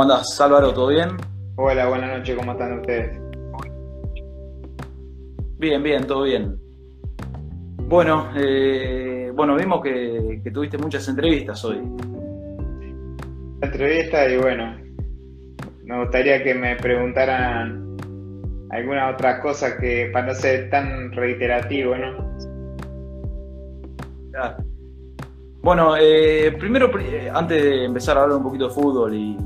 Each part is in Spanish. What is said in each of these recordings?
¿Cómo andás, Álvaro? ¿Todo bien? Hola, buenas noches, ¿cómo están ustedes? Bien, bien, todo bien. Bueno, eh, bueno, vimos que, tuviste muchas entrevistas hoy. Entrevistas y bueno, me gustaría que me preguntaran alguna otra cosa que para no ser tan reiterativo, ¿no? Bueno, eh, primero, antes de empezar a hablar un poquito de fútbol y,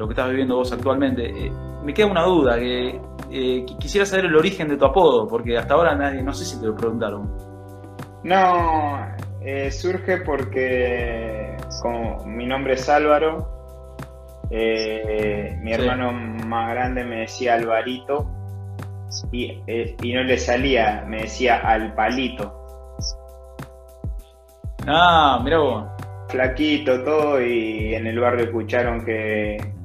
lo que estás viviendo vos actualmente, eh, me queda una duda, que quisiera saber el origen de tu apodo, porque hasta ahora nadie, no sé si te lo preguntaron. No, surge porque como mi nombre es Álvaro, mi hermano más grande me decía Alvarito y, y no le salía, me decía al palito. Ah, mira vos. Flaquito, todo, y en el barrio escucharon que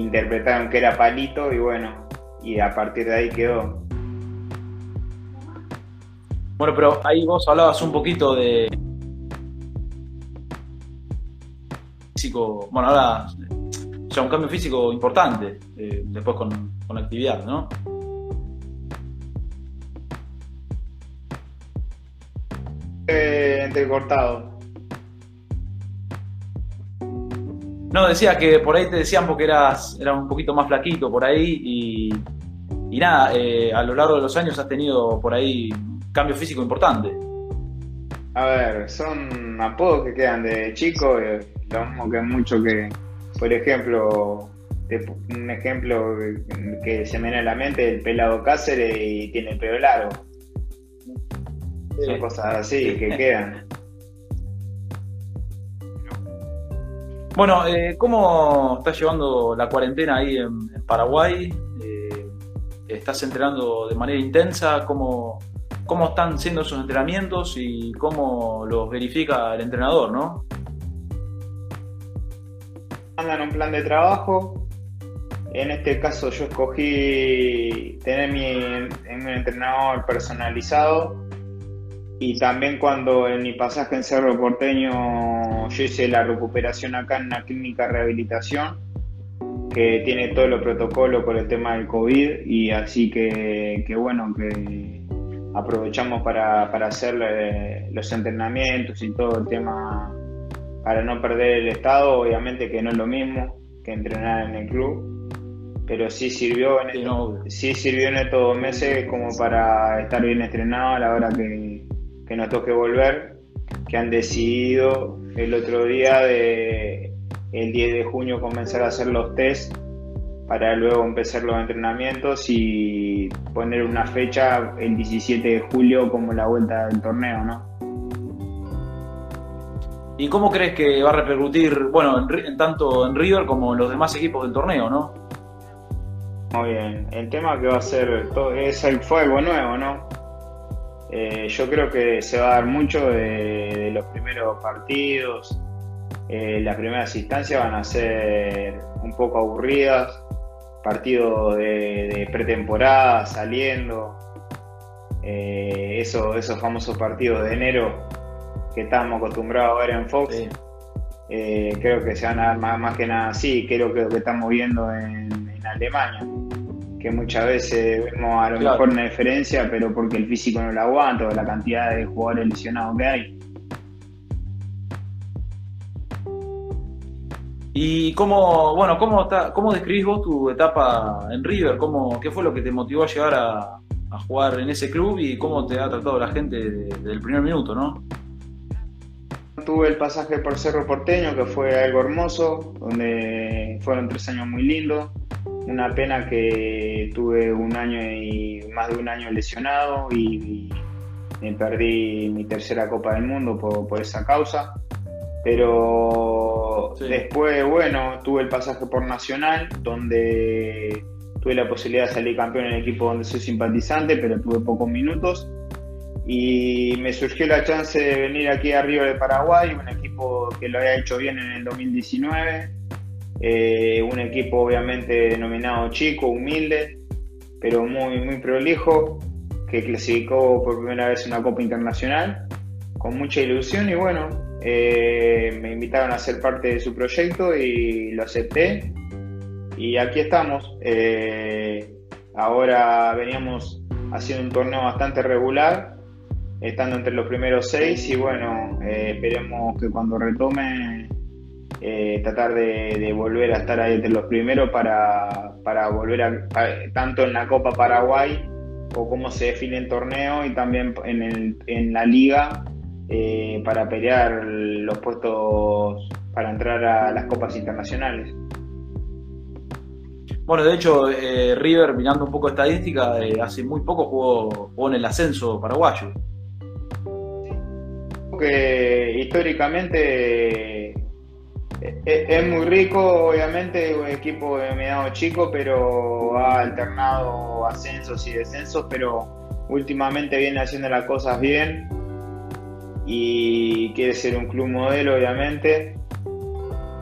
interpretaron que era palito, y bueno, y a partir de ahí quedó. Bueno, pero ahí vos hablabas un poquito de físico, bueno, ahora, o sea, un cambio físico importante, eh, después con, con la actividad, ¿no? cortado No, decía que por ahí te decían porque eras, eras un poquito más flaquito por ahí y, y nada, eh, a lo largo de los años has tenido por ahí cambio físico importante. A ver, son apodos que quedan de chico, eh, lo mismo que mucho que, por ejemplo, un ejemplo que se me viene a la mente, el pelado Cáceres y tiene el pelo largo. Son cosas así que quedan. Bueno, eh, ¿cómo estás llevando la cuarentena ahí en, Paraguay? Eh, ¿Estás entrenando de manera intensa? ¿Cómo, ¿Cómo están siendo esos entrenamientos y cómo los verifica el entrenador, no? Mandan un plan de trabajo. En este caso yo escogí tener mi entrenador personalizado y también cuando en mi pasaje en Cerro Porteño yo hice la recuperación acá en una clínica de rehabilitación que tiene todo los protocolo por el tema del COVID y así que, bueno, que aprovechamos para, hacer eh, los entrenamientos y todo el tema para no perder el estado, obviamente que no es lo mismo que entrenar en el club, pero sí sirvió en, sí, sirvió en estos dos meses como para estar bien estrenado a la hora que, que nos toque volver, que han decidido el otro día de el 10 de junio comenzar a hacer los test para luego empezar los entrenamientos y poner una fecha el 17 de julio como la vuelta del torneo, ¿no? ¿Y cómo crees que va a repercutir, bueno, en, tanto en River como en los demás equipos del torneo, no? Muy bien, el tema que va a ser todo, es el fuego nuevo, ¿no? Eh, yo creo que se va a dar mucho de, los primeros partidos. Eh, las primeras instancias van a ser un poco aburridas. Partidos de, pretemporada saliendo. Eh, esos famosos partidos de enero que estamos acostumbrados a ver en Fox. creo que se van a dar más, que nada así. Creo que lo que estamos viendo en Alemania que muchas veces vemos a lo mejor una diferencia, pero porque el físico no lo aguanta, o la cantidad de jugadores lesionados que hay. ¿Y cómo, bueno, cómo, cómo describís vos tu etapa en River? ¿Cómo, ¿Qué fue lo que te motivó a llegar a, jugar en ese club y cómo te ha tratado la gente desde el primer minuto, no? Tuve el pasaje por Cerro Porteño, que fue algo hermoso, donde fueron tres años muy lindos una pena que tuve un año y más de un año lesionado y, me perdí mi tercera Copa del Mundo por, esa causa. Pero después, bueno, tuve el pasaje por Nacional, donde tuve la posibilidad de salir campeón en el equipo donde soy simpatizante, pero tuve pocos minutos. Y me surgió la chance de venir aquí a Río de Paraguay, un equipo que lo había hecho bien en el 2019 eh, un equipo obviamente denominado chico, humilde, pero muy, muy prolijo, que clasificó por primera vez una Copa Internacional, con mucha ilusión y bueno, eh, me invitaron a ser parte de su proyecto y lo acepté. Y aquí estamos. Eh, ahora veníamos haciendo un torneo bastante regular, estando entre los primeros seis y bueno, esperemos que cuando retome tratar de, volver a estar ahí entre los primeros para, volver a, tanto en la Copa Paraguay o cómo se define el torneo y también en, el, en la liga eh, para pelear los puestos para entrar a las copas internacionales. Bueno, de hecho, eh, River, mirando un poco estadística, eh, hace muy poco jugó, en el ascenso paraguayo. Que históricamente es, muy rico, obviamente, un equipo de mediano chico, pero ha alternado ascensos y descensos, pero últimamente viene haciendo las cosas bien y quiere ser un club modelo, obviamente.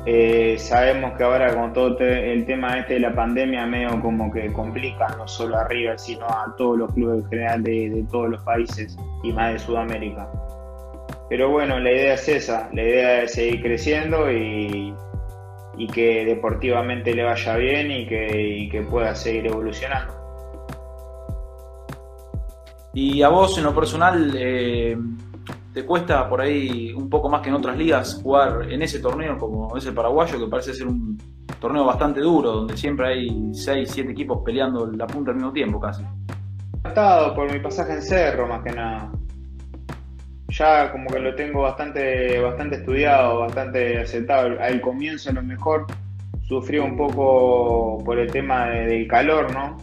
Eh, sabemos que ahora con todo el tema este de la pandemia medio como que complica no solo a River, sino a todos los clubes en general de, todos los países y más de Sudamérica. Pero bueno, la idea es esa, la idea es seguir creciendo y, que deportivamente le vaya bien y que, que pueda seguir evolucionando. Y a vos en lo personal, eh, te cuesta por ahí un poco más que en otras ligas jugar en ese torneo como es el paraguayo, que parece ser un torneo bastante duro, donde siempre hay 6, 7 equipos peleando la punta al mismo tiempo casi. Por mi pasaje en cerro más que nada. Ya como que lo tengo bastante, bastante estudiado, bastante aceptado. Al comienzo a lo mejor sufrí un poco por el tema del calor, ¿no?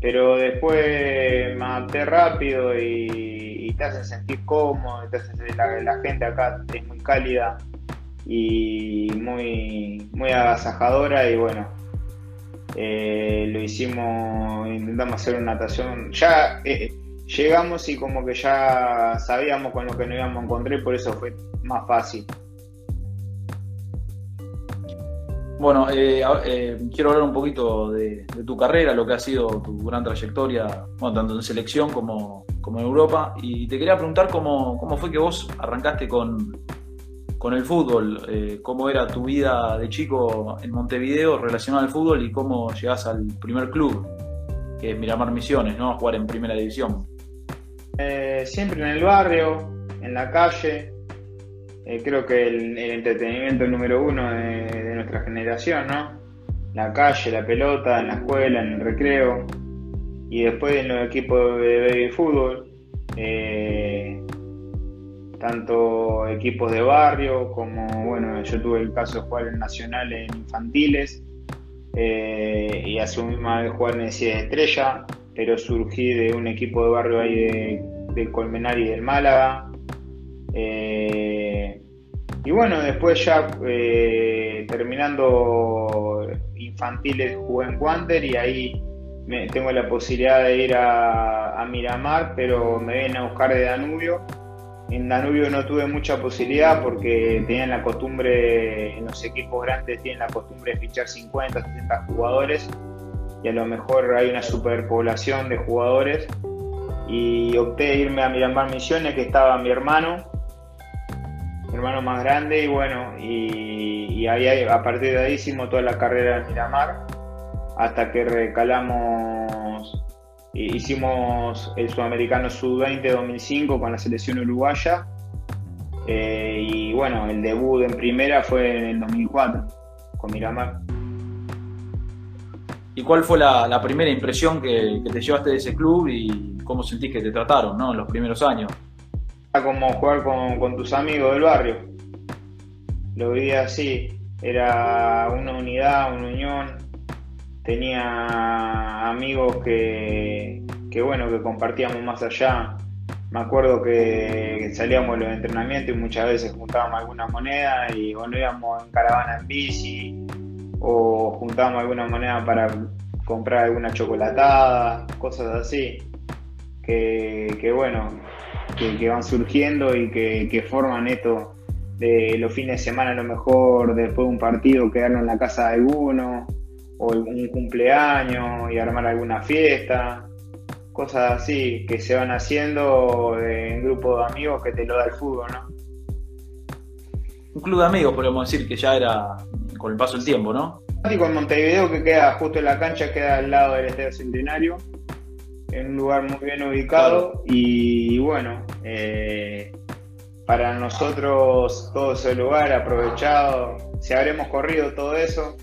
Pero después me adapté rápido y te hacen sentir cómodo, la, gente acá es muy cálida y muy, muy agasajadora y bueno, eh, lo hicimos, intentamos hacer una natación, ya eh, llegamos y como que ya sabíamos con lo que nos íbamos a encontrar por eso fue más fácil. Bueno, eh, quiero hablar un poquito de, tu carrera, lo que ha sido tu gran trayectoria, tanto en selección como, en Europa. Y te quería preguntar cómo, fue que vos arrancaste con, con el fútbol, eh, cómo era tu vida de chico en Montevideo relacionada al fútbol y cómo llegás al primer club, que es Miramar Misiones, ¿no? A jugar en primera división. Eh, siempre en el barrio, en la calle. Eh, creo que el, entretenimiento número uno de, nuestra generación, ¿no? La calle, la pelota, en la escuela, en el recreo y después en los equipos de baby fútbol, eh, tanto equipos de barrio como, bueno, yo tuve el caso de jugar en Nacional en infantiles y asumí más de jugar en el de Estrella, pero surgí de un equipo de barrio ahí de, del Colmenar y del Málaga. Eh, y bueno, después ya terminando infantiles jugué en Wander y ahí tengo la posibilidad de ir a, Miramar, pero me vienen a buscar de Danubio. En Danubio no tuve mucha posibilidad porque tenían la costumbre, en los equipos grandes tienen la costumbre de fichar 50, 60 jugadores y a lo mejor hay una superpoblación de jugadores. Y opté irme a Miramar Misiones, que estaba mi hermano, mi hermano más grande, y bueno, y, y ahí, a partir de ahí hicimos toda la carrera en Miramar hasta que recalamos, hicimos el Sudamericano Sub-20 2005 con la selección uruguaya. Eh, y bueno, el debut en primera fue en el 2004 con Miramar. ¿Y cuál fue la, primera impresión que, te llevaste de ese club y cómo sentís que te trataron ¿no? en los primeros años? Era como jugar con, tus amigos del barrio. Lo veía así. Era una unidad, una unión, tenía amigos que, bueno, que compartíamos más allá. Me acuerdo que salíamos de los entrenamientos y muchas veces juntábamos alguna moneda y íbamos en caravana en bici o juntábamos alguna moneda para comprar alguna chocolatada, cosas así, que, bueno, que, van surgiendo y que, que, forman esto de los fines de semana a lo mejor después de un partido quedarnos en la casa de alguno o un cumpleaños y armar alguna fiesta, cosas así que se van haciendo en grupo de amigos que te lo da el fútbol, ¿no? un club de amigos, podríamos decir, que ya era con el paso del tiempo, ¿no? En Montevideo, que queda justo en la cancha, queda al lado del Estadio Centenario, en un lugar muy bien ubicado y, bueno, eh, para nosotros todo ese lugar aprovechado, si habremos corrido todo eso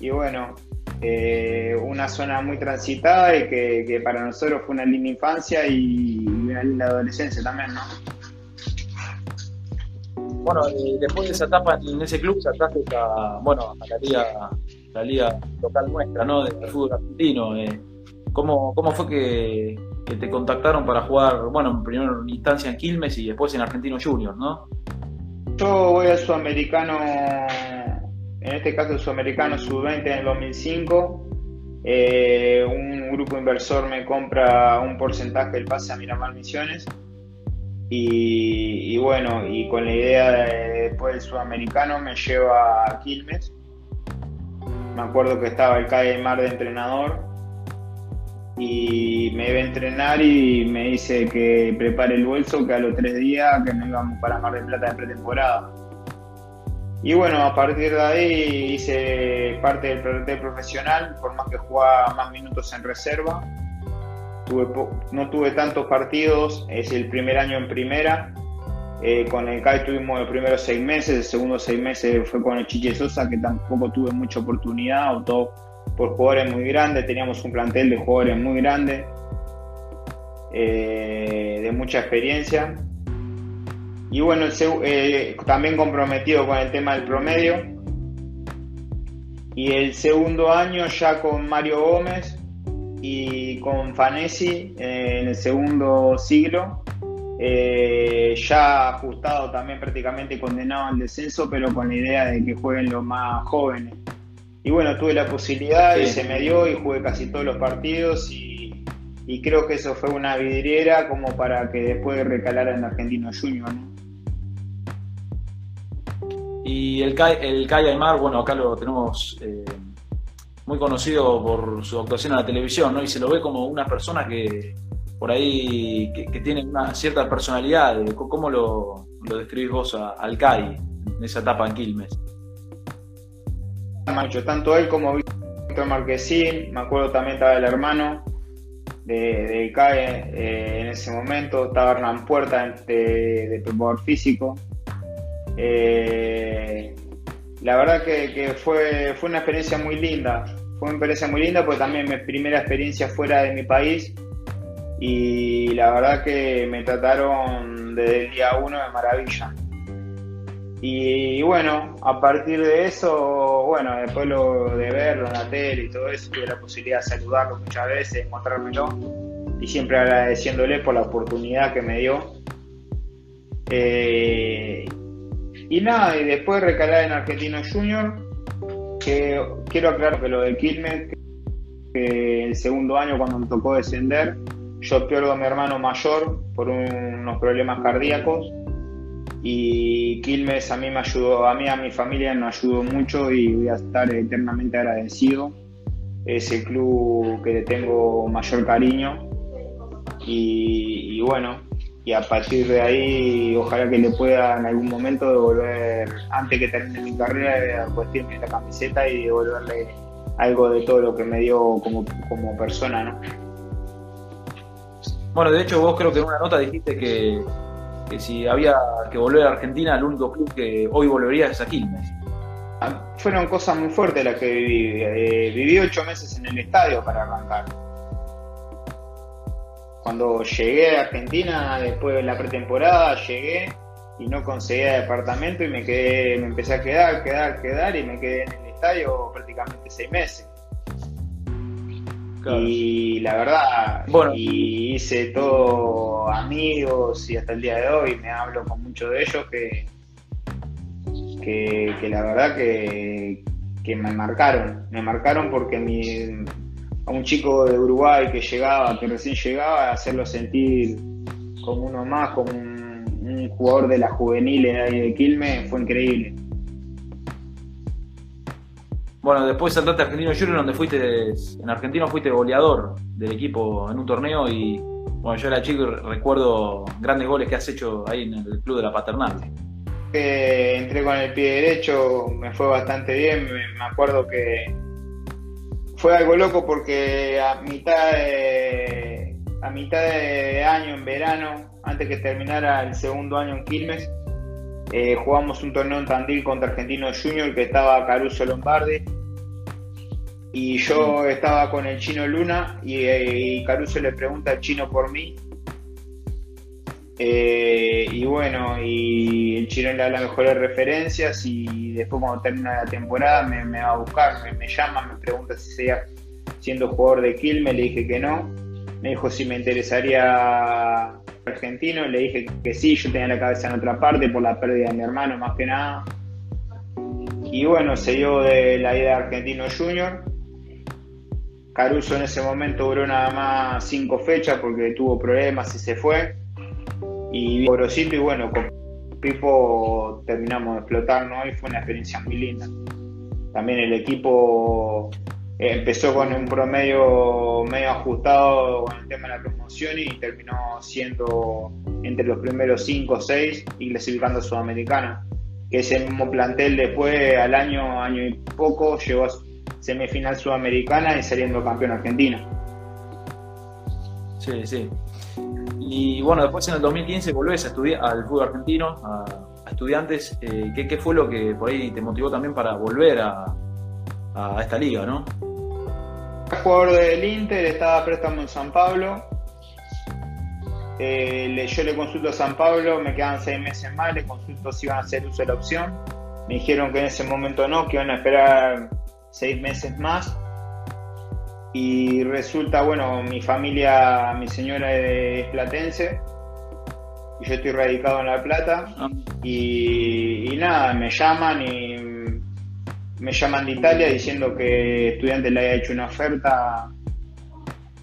y bueno, eh, una zona muy transitada y que, para nosotros fue una linda infancia y una linda adolescencia también, ¿no? Bueno, después de esa etapa en ese club saltaste a, bueno, a la liga, la liga local nuestra, ¿no? Del fútbol argentino. Eh. ¿Cómo, ¿Cómo fue que, te contactaron para jugar, bueno, en primera instancia en Quilmes y después en Argentino Juniors, no? Yo voy al Sudamericano en este caso el Sudamericano Sub-20 en el 2005. Eh, un grupo inversor me compra un porcentaje del pase a Miramar Misiones. Y, bueno, y con la idea de después del Sudamericano me lleva a Quilmes. Me acuerdo que estaba el Calle Mar de entrenador y me iba a entrenar y me dice que prepare el bolso, que a los tres días que no íbamos para Mar del Plata de pretemporada. Y bueno, a partir de ahí hice parte del plantel profesional, por más que jugaba más minutos en reserva. No tuve tantos partidos, es el primer año en primera. Eh, con el CAI tuvimos los primeros seis meses, el segundo seis meses fue con el Chiche Sosa, que tampoco tuve mucha oportunidad, optó por jugadores muy grandes, teníamos un plantel de jugadores muy grande, eh, de mucha experiencia. Y bueno, eh, también comprometido con el tema del promedio. Y el segundo año ya con Mario Gómez y con Fanesi eh, en el segundo siglo, eh, ya ajustado también prácticamente condenado al descenso, pero con la idea de que jueguen los más jóvenes. Y bueno, tuve la posibilidad y se me dio y jugué casi todos los partidos y, y creo que eso fue una vidriera como para que después recalara en Argentino Junior. Y el Kai, el Aymar, bueno, acá lo tenemos eh, muy conocido por su actuación en la televisión, ¿no? Y se lo ve como una persona que por ahí que, tiene una cierta personalidad. ¿Cómo lo, lo describís vos al Kai en esa etapa en Quilmes? Macho, tanto él como Víctor Marquesín, me acuerdo también estaba el hermano de, de Kai eh, en ese momento, estaba Hernán Puerta de, de físico, eh, la verdad que, fue, fue una experiencia muy linda. Fue una experiencia muy linda porque también mi primera experiencia fuera de mi país y la verdad que me trataron desde el día uno de maravilla. Y, bueno, a partir de eso, bueno, después lo, de verlo en la tele y todo eso, tuve la posibilidad de saludarlo muchas veces, mostrármelo y siempre agradeciéndole por la oportunidad que me dio. Eh, y nada, y después recalar en Argentino Junior, que quiero aclarar que lo de Quilmes, que el segundo año cuando me tocó descender, yo pierdo a mi hermano mayor por unos problemas cardíacos y Quilmes a mí me ayudó, a mí a mi familia nos ayudó mucho y voy a estar eternamente agradecido. Es el club que le tengo mayor cariño y bueno, y a partir de ahí ojalá que le pueda en algún momento devolver, antes que termine mi carrera, vestirme la camiseta y devolverle algo de todo lo que me dio como, como persona, ¿no? Bueno, de hecho vos creo que en una nota dijiste que, si había que volver a Argentina, el único club que hoy volvería es a Quilmes. Ah, fueron cosas muy fuertes las que viví. Eh, viví ocho meses en el estadio para arrancar cuando llegué a Argentina, después de la pretemporada, llegué y no conseguía departamento y me quedé, me empecé a quedar, quedar, quedar y me quedé en el estadio prácticamente seis meses. Y la verdad, bueno. y hice todo amigos y hasta el día de hoy me hablo con muchos de ellos que, que, la verdad que, que me marcaron, me marcaron porque mi, a un chico de Uruguay que llegaba, que recién llegaba, a hacerlo sentir como uno más, como un, jugador de la juvenil de Quilmes, fue increíble. Bueno, después saltaste a Argentino Junior, donde fuiste, en Argentino fuiste goleador del equipo en un torneo y bueno, yo era chico y recuerdo grandes goles que has hecho ahí en el club de la Paternal. que entré con el pie derecho, me fue bastante bien. Me, acuerdo que fue algo loco porque a mitad de, a mitad de año, en verano, antes que terminara el segundo año en Quilmes, eh, jugamos un torneo en Tandil contra Argentino Junior que estaba Caruso Lombardi. Y yo estaba con el chino Luna y, y Caruso le pregunta al chino por mí eh, y bueno, y el chino le da las mejores referencias y después cuando termina la temporada me, va a buscar, me, llama, me pregunta si sea siendo jugador de Quilmes, le dije que no. Me dijo si me interesaría argentino, le dije que sí, yo tenía la cabeza en otra parte por la pérdida de mi hermano más que nada. Y bueno, se dio de la idea de Argentino Junior. Caruso en ese momento duró nada más cinco fechas porque tuvo problemas y se fue y Gorosito y bueno, con Pipo terminamos de explotar, ¿no? Y fue una experiencia muy linda. También el equipo empezó con un promedio medio ajustado con el tema de la promoción y terminó siendo entre los primeros 5 o 6 y clasificando a Sudamericana. Que ese mismo plantel después, al año, año y poco, llegó a semifinal Sudamericana y saliendo campeón argentino. Sí, sí. Y bueno, después en el 2015 volvés a estudiar al fútbol argentino, a, estudiantes. Eh, ¿qué, fue lo que por ahí te motivó también para volver a, esta liga, no? Jugador del Inter estaba préstamo en San Pablo. Eh, yo le consulto a San Pablo, me quedan seis meses más, le consulto si iban a hacer uso de la opción. Me dijeron que en ese momento no, que iban a esperar seis meses más y resulta, bueno, mi familia, mi señora es platense y yo estoy radicado en La Plata ah. y, nada, me llaman y me llaman de Italia diciendo que estudiante le había hecho una oferta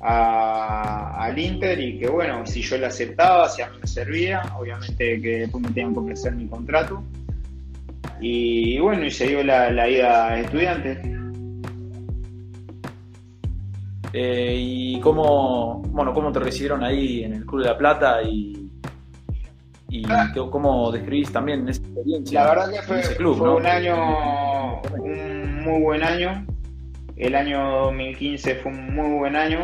al Inter y que bueno, si yo la aceptaba, si a mí me servía, obviamente que después me tenían que ofrecer mi contrato. Y, bueno, y se dio la, la ida a estudiantes. Eh, ¿Y cómo, bueno, cómo te recibieron ahí en el Club de la Plata y, y ah. cómo describís también esa experiencia? La verdad que fue, un año, un muy buen año. El año 2015 fue un muy buen año,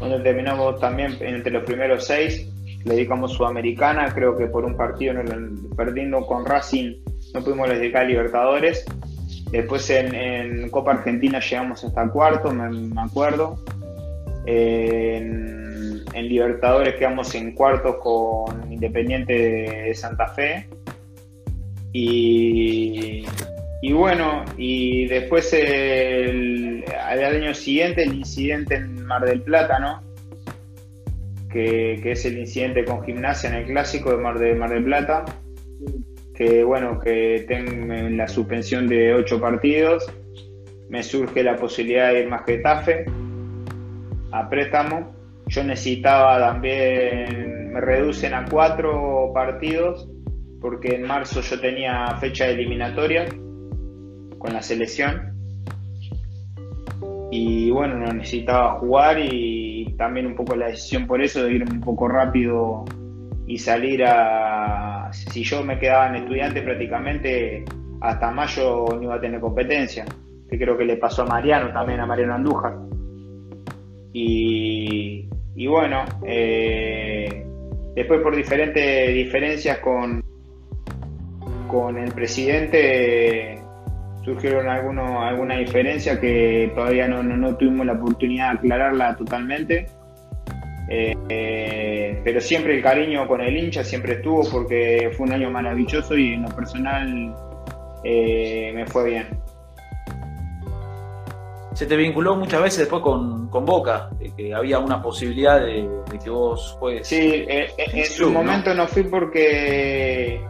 donde terminamos también entre los primeros seis. Le dedicamos Sudamericana, creo que por un partido perdiendo con Racing no pudimos dedicar a Libertadores Después en, Copa Argentina llegamos hasta cuarto, me, acuerdo. En, Libertadores quedamos en cuartos con Independiente de Santa Fe. Y, bueno, y después el, al año siguiente el incidente en Mar del Plata, ¿no? Que, es el incidente con gimnasia en el clásico de Mar, de Mar del Plata que bueno, que tengo la suspensión de ocho partidos, me surge la posibilidad de ir más Getafe a préstamo. Yo necesitaba también, me reducen a cuatro partidos, porque en marzo yo tenía fecha eliminatoria con la selección. Y bueno, no necesitaba jugar y también un poco la decisión por eso de ir un poco rápido y salir a... Si yo me quedaba en estudiante prácticamente hasta mayo no iba a tener competencia, que creo que le pasó a Mariano también, a Mariano Andújar. Y, y bueno, eh, después por diferentes diferencias con, con el presidente surgieron algunos, alguna diferencia que todavía no, no tuvimos la oportunidad de aclararla totalmente eh, pero siempre el cariño con el hincha siempre estuvo porque fue un año maravilloso y en lo personal eh, me fue bien. Se te vinculó muchas veces después con, Boca, que había una posibilidad de, que vos juegues. Sí, eh, en, su momento ¿no? fui porque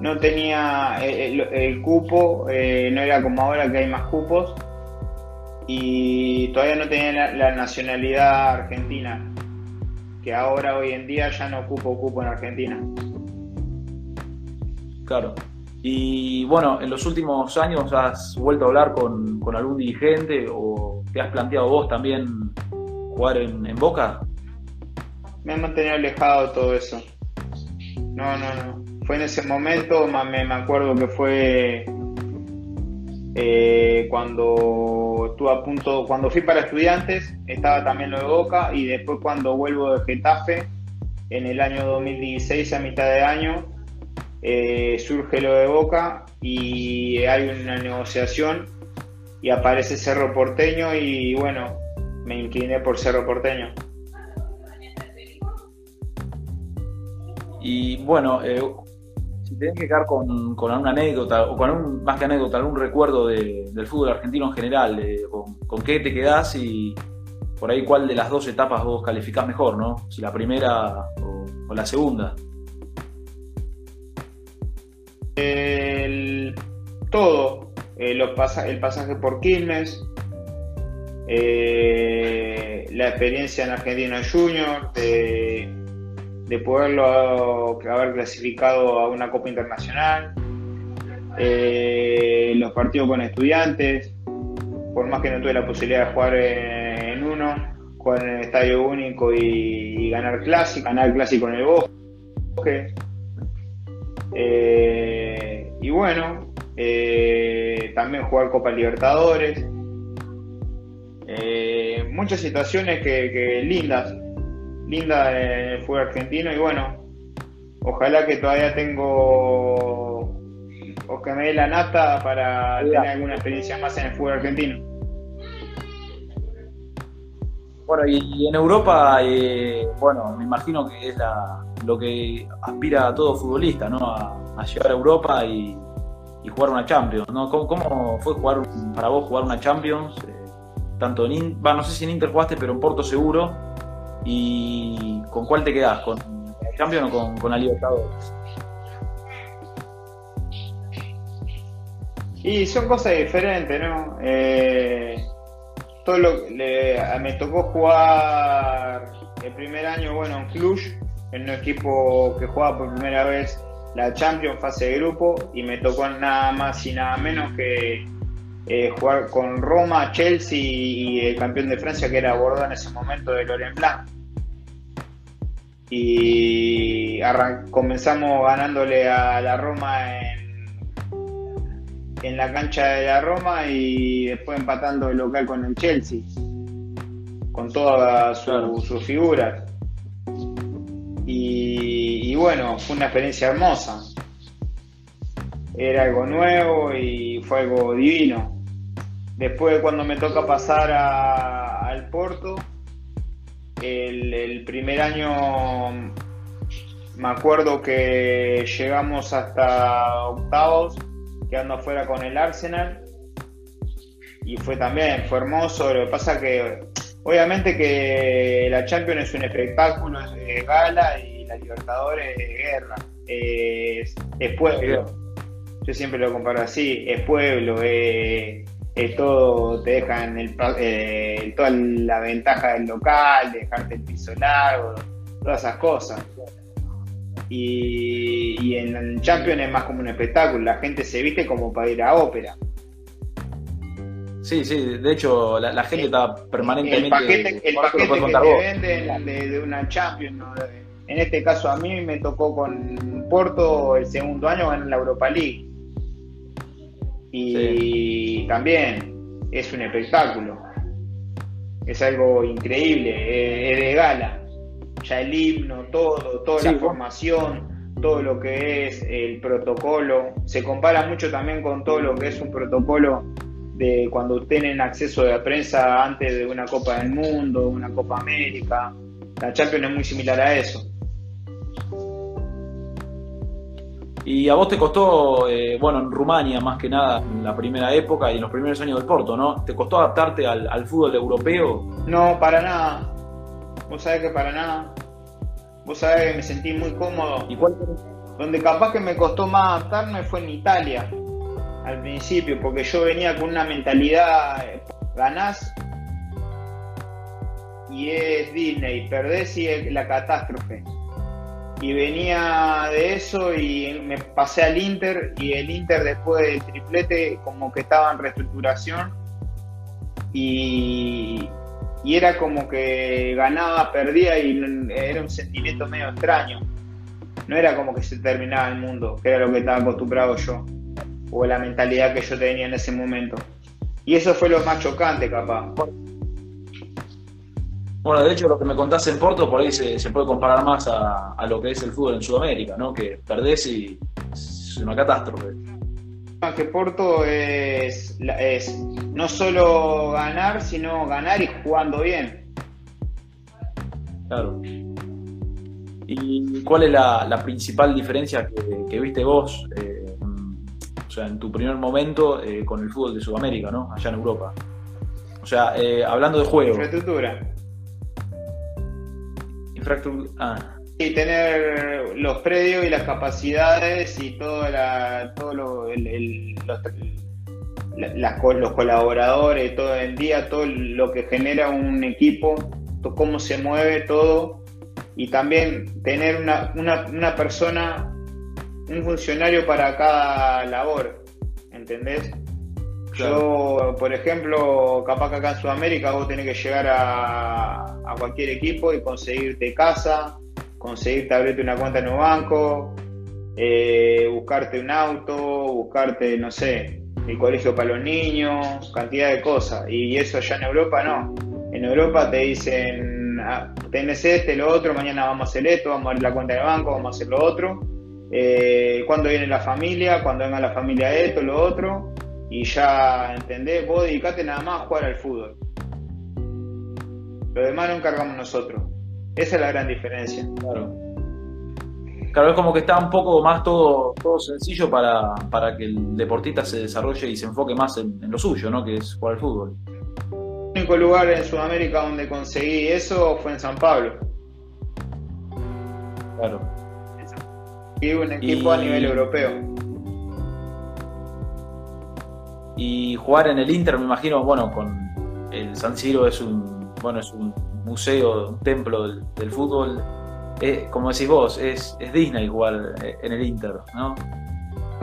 no tenía el, cupo, no era como ahora que hay más cupos y todavía no tenía la nacionalidad argentina que ahora hoy en día ya no ocupo ocupo en Argentina. Claro. Y bueno, en los últimos años has vuelto a hablar con, algún dirigente o te has planteado vos también jugar en, Boca? Me he mantenido alejado de todo eso. No, no, no. fue en ese momento, me, me acuerdo que fue eh, cuando estuve a punto, cuando fui para estudiantes, estaba también lo de Boca y después cuando vuelvo de Getafe, en el año 2016, a mitad de año, eh, surge lo de Boca y hay una negociación y aparece Cerro Porteño y bueno, me incliné por Cerro Porteño. Y bueno, eh, tenés que quedar con, con, alguna anécdota, o con un, más que anécdota, algún recuerdo del fútbol argentino en general, con, qué te quedás y por ahí cuál de las dos etapas vos calificás mejor, ¿no? Si la primera o, la segunda. todo, eh, los el pasaje por Quilmes, eh, la experiencia en Argentina Junior, de de poderlo haber clasificado a una Copa Internacional, eh, los partidos con estudiantes, por más que no tuve la posibilidad de jugar en, uno, jugar en el estadio único y, ganar clásico, ganar clásico en el bosque. Eh, y bueno, eh, también jugar Copa Libertadores. muchas situaciones que lindas linda en el fútbol argentino y bueno, ojalá que todavía tengo o que me dé la nata para tener alguna experiencia más en el fútbol argentino. Bueno, y, en Europa, eh, bueno, me imagino que es lo que aspira a todo futbolista, ¿no? A, llegar a Europa y, jugar una Champions, ¿no? ¿Cómo, fue jugar para vos jugar una Champions? Eh, tanto en, no sé si en Inter jugaste, pero en Porto seguro. ¿Y con cuál te quedás? ¿Con el Champions o con, con la Libertadores? Y son cosas diferentes, ¿no? Eh, todo lo, me tocó jugar el primer año, bueno, en Cluj, en un equipo que jugaba por primera vez la Champions fase de grupo y me tocó nada más y nada menos que eh, jugar con Roma, Chelsea y el campeón de Francia que era Bordeaux en ese momento de Laurent Blanc. Y comenzamos ganándole a la Roma en, en la cancha de la Roma y después empatando el local con el Chelsea, con todas sus figuras. y bueno, fue una experiencia hermosa era algo nuevo y fue algo divino. Después cuando me toca pasar al Porto, el, primer año me acuerdo que llegamos hasta octavos, quedando afuera con el Arsenal. Y fue también, fue hermoso. Lo que pasa que, obviamente que la Champions es un espectáculo, es gala y la Libertadores es guerra. Es, es pueblo. Yo siempre lo comparo así, es pueblo, es todo te dejan el, eh, toda la ventaja del local, dejarte el piso largo, todas esas cosas. Y, en el Champions es más como un espectáculo, la gente se viste como para ir a ópera. Sí, sí, de hecho la, gente está permanentemente... El paquete, el paquete que te venden de, una Champions, en este caso a mí me tocó con Porto el segundo año en la Europa League y también es un espectáculo. Es algo increíble, es de gala. Ya el himno, todo, toda la formación, todo lo que es el protocolo. Se compara mucho también con todo lo que es un protocolo de cuando tienen acceso de la prensa antes de una Copa del Mundo, una Copa América. La Champions es muy similar a eso. Y a vos te costó, eh, bueno, en Rumania más que nada, en la primera época y en los primeros años del Porto, ¿no? ¿Te costó adaptarte al, fútbol europeo? No, para nada. Vos sabés que para nada. Vos sabés que me sentí muy cómodo. ¿Y cuál Donde capaz que me costó más adaptarme fue en Italia, al principio, porque yo venía con una mentalidad, eh, ganás y es Disney, perdés y es la catástrofe y venía de eso y me pasé al Inter y el Inter después del triplete como que estaba en reestructuración y, era como que ganaba, perdía y era un sentimiento medio extraño. no era como que se terminaba el mundo, que era lo que estaba acostumbrado yo, o la mentalidad que yo tenía en ese momento. Y eso fue lo más chocante, capaz. Bueno, de hecho, lo que me contaste en Porto, por ahí se, puede comparar más a, lo que es el fútbol en Sudamérica, ¿no? Que perdés y es una catástrofe. Que Porto es, es no solo ganar, sino ganar y jugando bien. Claro. ¿Y cuál es la, principal diferencia que, viste vos, eh, o sea, en tu primer momento eh, con el fútbol de Sudamérica, ¿no? Allá en Europa. O sea, eh, hablando de juego. Infraestructura. Infraestructura. Ah. Y tener los predios y las capacidades y todo, la, todo el, los, los colaboradores, todo el día, todo lo que genera un equipo, cómo se mueve todo y también tener una, una, una persona, un funcionario para cada labor, ¿entendés? Yo, por ejemplo, capaz que acá en Sudamérica vos tenés que llegar a, cualquier equipo y conseguirte casa, conseguirte abrirte una cuenta en un banco, eh, buscarte un auto, buscarte, no sé, el colegio para los niños, cantidad de cosas. Y eso allá en Europa no. En Europa te dicen, Ah, tenés este, lo otro, mañana vamos a hacer esto, vamos a abrir la cuenta de banco, vamos a hacer lo otro. Eh, cuando viene la familia, cuando venga la familia esto, lo otro, y ya entendés, vos dedicate nada más a jugar al fútbol. Lo demás lo encargamos nosotros. Esa es la gran diferencia. Claro. Claro, es como que está un poco más todo, todo sencillo para, que el deportista se desarrolle y se enfoque más en, en lo suyo, ¿no? Que es jugar al fútbol. El único lugar en Sudamérica donde conseguí eso fue en San Pablo. Claro. Y un equipo a nivel europeo. Y jugar en el Inter, me imagino, bueno, con el San Siro es un, bueno, es un museo, un templo del, fútbol. como decís vos, es, Disney jugar en el Inter, ¿no?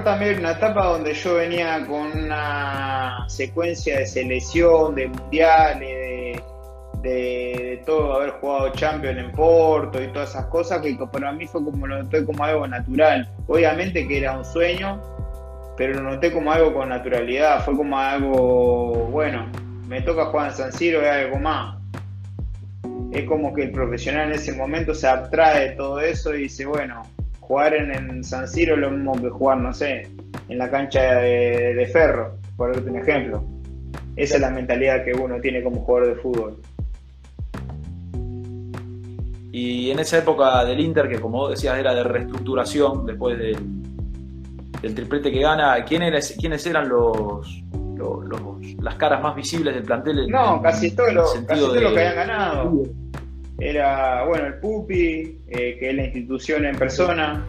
también una etapa donde yo venía con una secuencia de selección, de mundiales, de, todo, haber jugado Champions en Porto y todas esas cosas que para mí fue como lo noté como algo natural. Obviamente que era un sueño, pero lo noté como algo con naturalidad, fue como algo, bueno, me toca jugar en San Siro y algo más. Es como que el profesional en ese momento se abstrae de todo eso y dice, bueno, jugar en, San Siro es lo mismo que jugar, no sé, en la cancha de, Ferro, por darte un ejemplo. Esa es la mentalidad que uno tiene como jugador de fútbol. Y en esa época del Inter, que como decías era de reestructuración después del, triplete que gana, ¿quiénes, quiénes eran los, las caras más visibles del plantel? no, casi todo lo, casi todo lo que habían ganado era, bueno, el Pupi, eh, que es la institución en persona.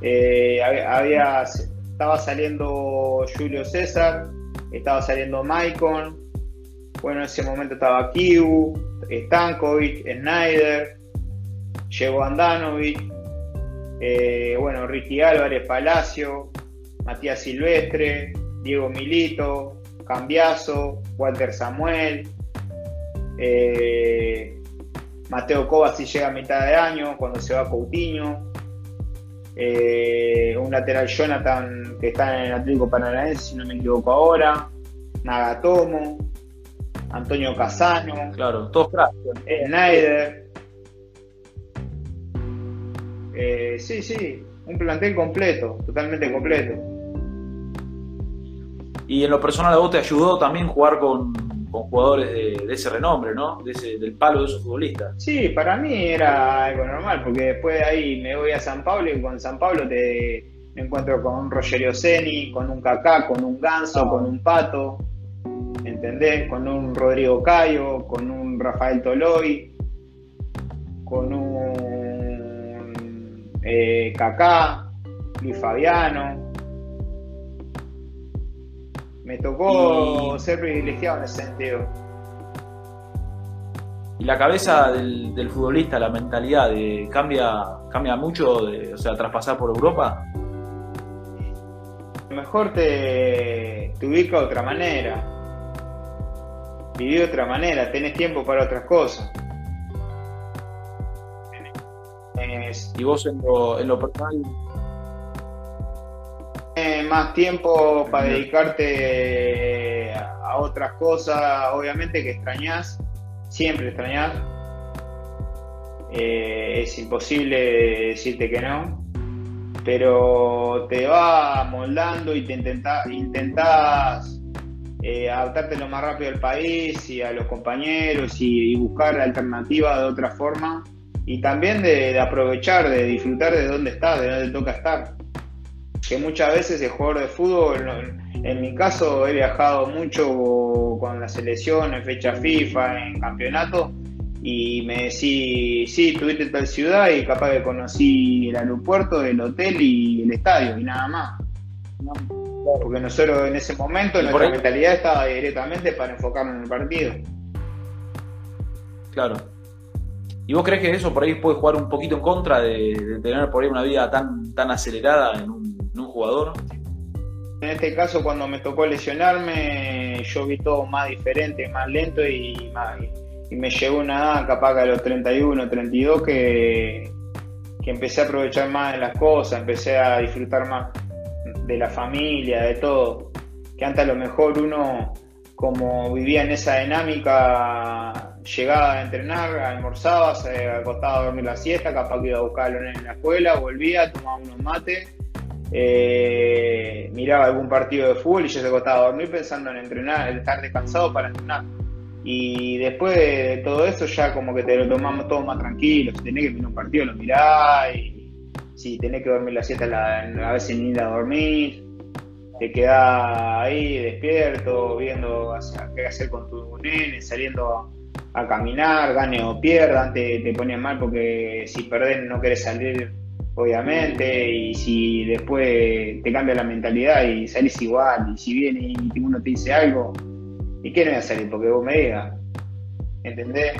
Eh, había, estaba saliendo Julio César, estaba saliendo Maicon. Bueno, en ese momento estaba Kiu, Stankovic, Snyder, llegó Andanovic, eh, bueno, Ricky Álvarez, Palacio, Matías Silvestre, Diego Milito, Cambiazo, Walter Samuel, eh, Mateo Kovacic llega a mitad de año, cuando se va Coutinho. Eh, un lateral Jonathan que está en el Atlético Paranaense, si no me equivoco ahora. Nagatomo. Antonio Casano. Claro, todos Snyder. Eh, sí, sí, un plantel completo, totalmente completo. Y en lo personal a vos te ayudó también jugar con, con jugadores de, ese renombre, ¿no? De ese, del palo de esos futbolistas. Sí, para mí era algo normal, porque después de ahí me voy a San Pablo y con San Pablo te me encuentro con un Rogerio Ceni, con un Kaká, con un Ganso, ah. con un Pato, ¿entendés? Con un Rodrigo Cayo, con un Rafael Toloy, con un eh, Kaká, Luis Fabiano me tocó ser privilegiado en ese sentido. ¿Y la cabeza del, futbolista, la mentalidad, de, cambia, cambia mucho, de, o sea, traspasar por Europa? Mejor te, te ubica de otra manera, viví de otra manera, tenés tiempo para otras cosas. Es... ¿Y vos en lo, en lo personal? más tiempo para dedicarte a, otras cosas, obviamente que extrañas, siempre extrañas. Eh, es imposible decirte que no, pero te va moldando y te intenta, intentas eh, adaptarte lo más rápido al país y a los compañeros y, buscar alternativas de otra forma y también de, aprovechar, de disfrutar de dónde estás, de dónde toca estar. Que muchas veces el jugador de fútbol, en mi caso he viajado mucho con la selección en fecha FIFA, en campeonato, y me decís, sí, estuviste en tal ciudad y capaz que conocí el aeropuerto, el hotel y el estadio y nada más. Porque nosotros en ese momento nuestra mentalidad estaba directamente para enfocarnos en el partido. Claro. ¿Y vos crees que eso por ahí puede jugar un poquito en contra de, tener por ahí una vida tan, tan acelerada en un, jugador? En este caso, cuando me tocó lesionarme, yo vi todo más diferente, más lento y, y me llegó una edad, capaz que a los 31, 32, que, que empecé a aprovechar más de las cosas, empecé a disfrutar más de la familia, de todo. Que antes a lo mejor uno, como vivía en esa dinámica, llegaba a entrenar, almorzaba, se acostaba a dormir la siesta, capaz que iba a buscarlo en la escuela, volvía, tomaba unos mates, eh, miraba algún partido de fútbol y yo se acostaba a dormir pensando en entrenar, en estar descansado para entrenar. Y después de todo eso ya como que te lo tomamos todo más tranquilo, si tenés que mirar un partido lo mirás y si tenés que dormir la siesta, a veces ni ir a dormir, te quedás ahí despierto, viendo qué hacer con tu nene, saliendo a, caminar, gane o pierda, antes te ponías mal porque si perdés no querés salir, obviamente, y si después te cambia la mentalidad y salís igual, y si viene y uno te dice algo, ¿y qué no voy a salir? Porque vos me digas. ¿entendés?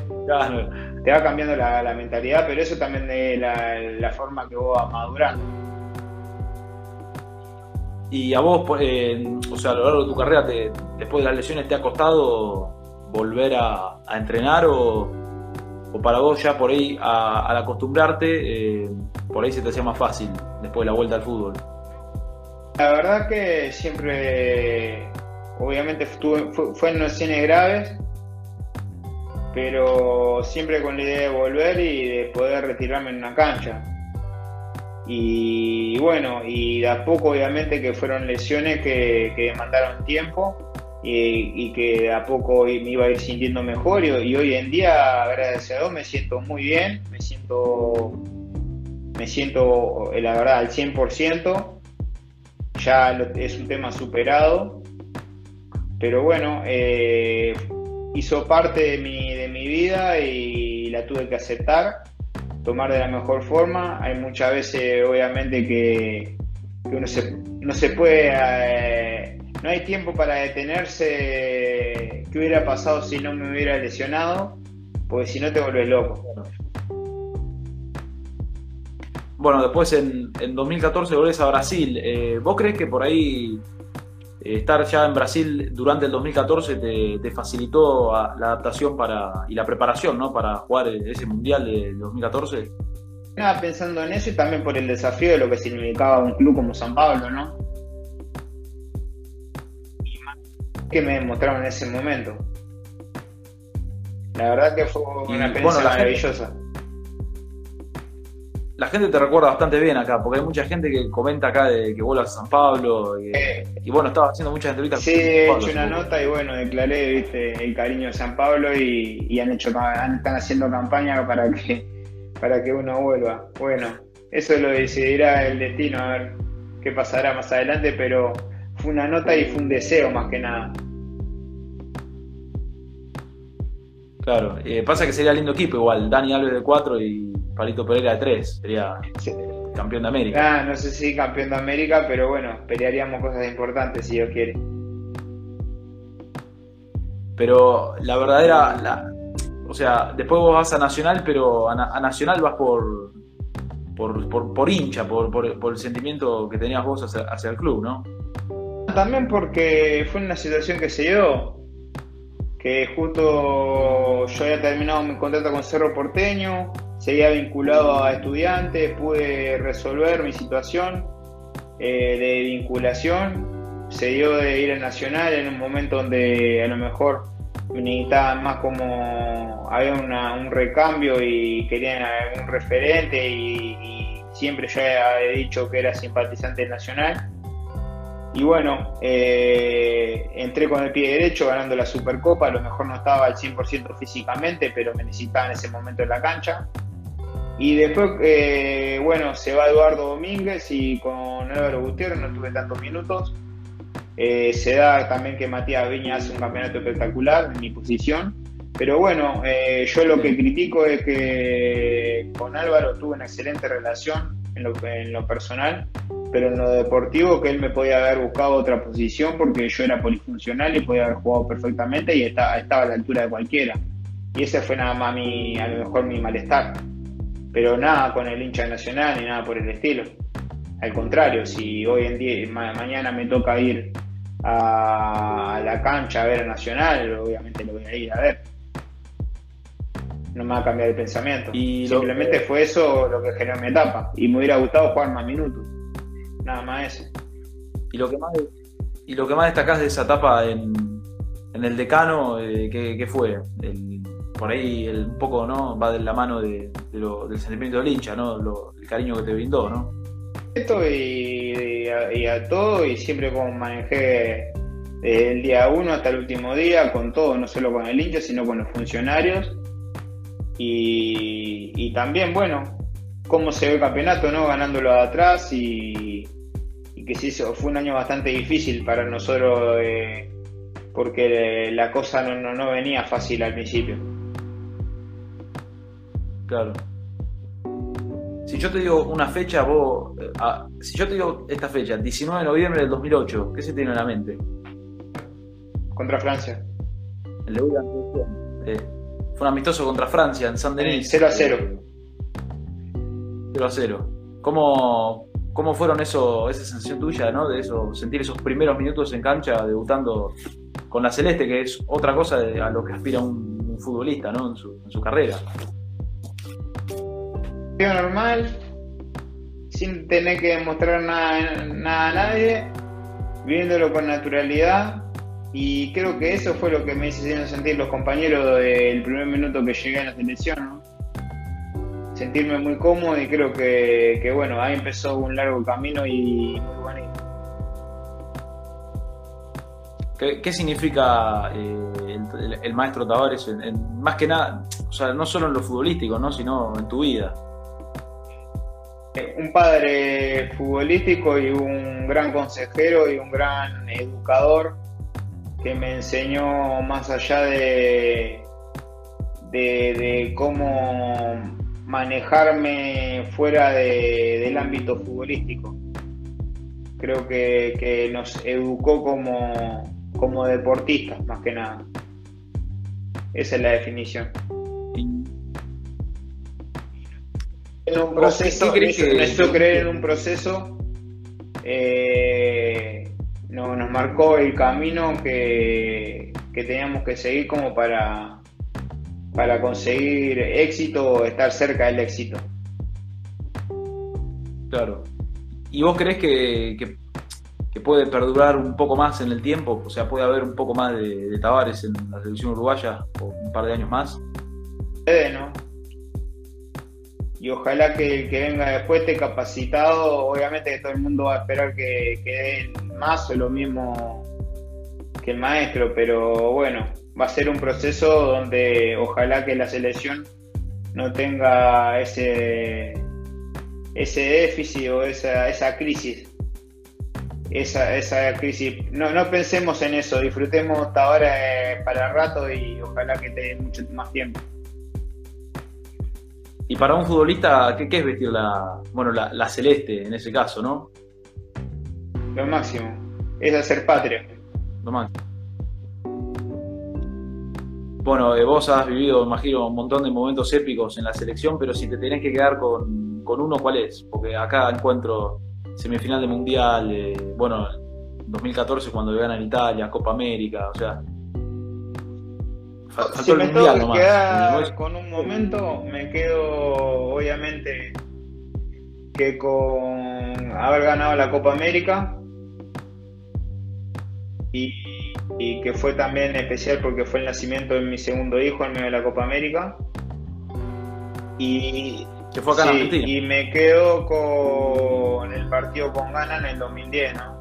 Te va cambiando la, mentalidad, pero eso también es la, forma que vos vas madurando. ¿Y a vos, eh, o sea, a lo largo de tu carrera, después de las lesiones, te ha costado volver a, entrenar o, para vos ya por ahí, al acostumbrarte, eh, por ahí se te hacía más fácil después de la vuelta al fútbol? La verdad que siempre, obviamente fue, fue en lesiones graves, pero siempre con la idea de volver y de poder retirarme en una cancha. Y bueno, y de a poco obviamente que fueron lesiones que demandaron tiempo y, que de a poco me iba a ir sintiendo mejor y, hoy en día, gracias me siento muy bien, me siento, me siento la verdad al 100%, ya es un tema superado, pero bueno, eh, hizo parte de mi, de mi vida y la tuve que aceptar, tomar de la mejor forma. Hay muchas veces, obviamente, que, uno se, no se puede, eh, no hay tiempo para detenerse. ¿Qué hubiera pasado si no me hubiera lesionado? Porque si no te vuelves loco. Bueno, después en, en 2014 volvés a Brasil. Eh, ¿Vos crees que por ahí estar ya en Brasil durante el 2014 te, facilitó la adaptación para, y la preparación ¿no? para jugar ese Mundial de 2014? Nada, pensando en eso y también por el desafío de lo que significaba un club como San Pablo, ¿no? Que me demostraron en ese momento. La verdad que fue una experiencia maravillosa la gente te recuerda bastante bien acá, porque hay mucha gente que comenta acá de que vuelvas a San Pablo. Y, bueno, estaba haciendo muchas entrevistas. Sí, he hecho una nota y bueno, declaré ¿viste? el cariño de San Pablo y, han hecho están haciendo campaña para que, para que uno vuelva. Bueno, eso lo decidirá el destino, a ver qué pasará más adelante, pero fue una nota y fue un deseo más que nada. Claro, eh, pasa que sería lindo equipo igual, Dani Alves de 4 y Palito Pereira de 3, sería campeón de América. Ah, no sé si campeón de América, pero bueno, pelearíamos cosas importantes si Dios quiere. Pero la verdadera, la, o sea, después vos vas a Nacional, pero a, Nacional vas por, por, por, hincha, por, por, el sentimiento que tenías vos hacia, hacia el club, ¿no? También porque fue una situación que se dio, que justo yo había terminado mi contrato con Cerro Porteño, seguía vinculado a estudiantes, pude resolver mi situación eh, de vinculación, se dio de ir a Nacional en un momento donde a lo mejor me necesitaban más como había un recambio y querían un referente y, siempre yo he dicho que era simpatizante nacional. Y bueno, eh, entré con el pie derecho ganando la Supercopa, a lo mejor no estaba al 100% físicamente, pero me necesitaba en ese momento en la cancha. Y después, eh, bueno, se va Eduardo Domínguez y con Álvaro Gutiérrez no tuve tantos minutos. Eh, se da también que Matías Viña hace un campeonato espectacular en mi posición. Pero bueno, yo lo que critico es que con Álvaro tuve una excelente relación en lo personal, pero en lo deportivo que él me podía haber buscado otra posición porque yo era polifuncional y podía haber jugado perfectamente y estaba, estaba a la altura de cualquiera. Y ese fue nada más mi, a lo mejor mi malestar pero nada con el hincha nacional ni nada por el estilo. Al contrario, si hoy en día, mañana me toca ir a la cancha a ver a Nacional, obviamente lo voy a ir a ver. No me va a cambiar el pensamiento. Y Simplemente fue eso lo que generó mi etapa. Y me hubiera gustado jugar más minutos. Nada más eso. Y lo que más, y lo que más destacás de esa etapa en, el decano, eh, ¿qué, fue? El, por ahí un poco no va de la mano de, del sentimiento del hincha, ¿no? el cariño que te brindó, ¿no? Esto y, a, todo, y siempre como manejé el día uno hasta el último día, con todo, no solo con el hincha, sino con los funcionarios. Y, también, bueno, cómo se ve el campeonato, ¿no? Ganándolo de atrás y, que sí, fue un año bastante difícil para nosotros eh, porque la cosa no, no venía fácil al principio. Claro. Si yo te digo una fecha, vos. Eh, ah, si yo te digo esta fecha, 19 de noviembre del 2008, ¿qué se tiene en la mente? Contra Francia. El de eh, Fue un amistoso contra Francia en San Denis. 0 a 0. 0 a 0. ¿Cómo, cómo fueron eso, esa sensación tuya, ¿no? De eso, sentir esos primeros minutos en cancha debutando con la Celeste, que es otra cosa a lo que aspira un, futbolista, ¿no? En su, en su carrera normal, sin tener que demostrar nada, a nadie, viéndolo con naturalidad. Y creo que eso fue lo que me hicieron sentir los compañeros del primer minuto que llegué a la selección. Sentirme muy cómodo y creo que, bueno, ahí empezó un largo camino y muy bonito. ¿Qué, significa eh, el, maestro Tavares, más que nada, o sea, no solo en lo futbolístico, ¿no? sino en tu vida? un padre futbolístico y un gran consejero y un gran educador que me enseñó más allá de, de, cómo manejarme fuera del ámbito futbolístico. Creo que, nos educó como, como deportistas, más que nada. Esa es la definición. en un proceso, que... creer en un proceso eh, nos marcó el camino que, teníamos que seguir como para, para conseguir éxito o estar cerca del éxito. Claro. ¿Y vos crees que, puede perdurar un poco más en el tiempo? O sea, puede haber un poco más de, de Tavares en la selección uruguaya por un par de años más. Puede, ¿no? y ojalá que el que venga después esté capacitado. Obviamente que todo el mundo va a esperar que, que den más o lo mismo que el maestro, pero bueno, va a ser un proceso donde ojalá que la selección no tenga ese, ese déficit o esa, esa crisis. Esa, esa crisis. No, no pensemos en eso, disfrutemos hasta ahora eh, para rato y ojalá que te mucho más tiempo. Y para un futbolista, ¿qué, es vestir la, bueno, la, celeste en ese caso, no? Lo máximo, es hacer patria. Lo máximo. Bueno, eh, vos has vivido, imagino, un montón de momentos épicos en la selección, pero si te tenés que quedar con, uno, ¿cuál es? Porque acá encuentro semifinal de Mundial, eh, bueno, 2014 cuando le ganan Italia, Copa América, o sea, si me tengo que quedar con un momento, me quedo obviamente que con haber ganado la Copa América y, que fue también especial porque fue el nacimiento de mi segundo hijo en medio de la Copa América. Y, que fue acá y me quedo con el partido con Gana en el 2010, ¿no?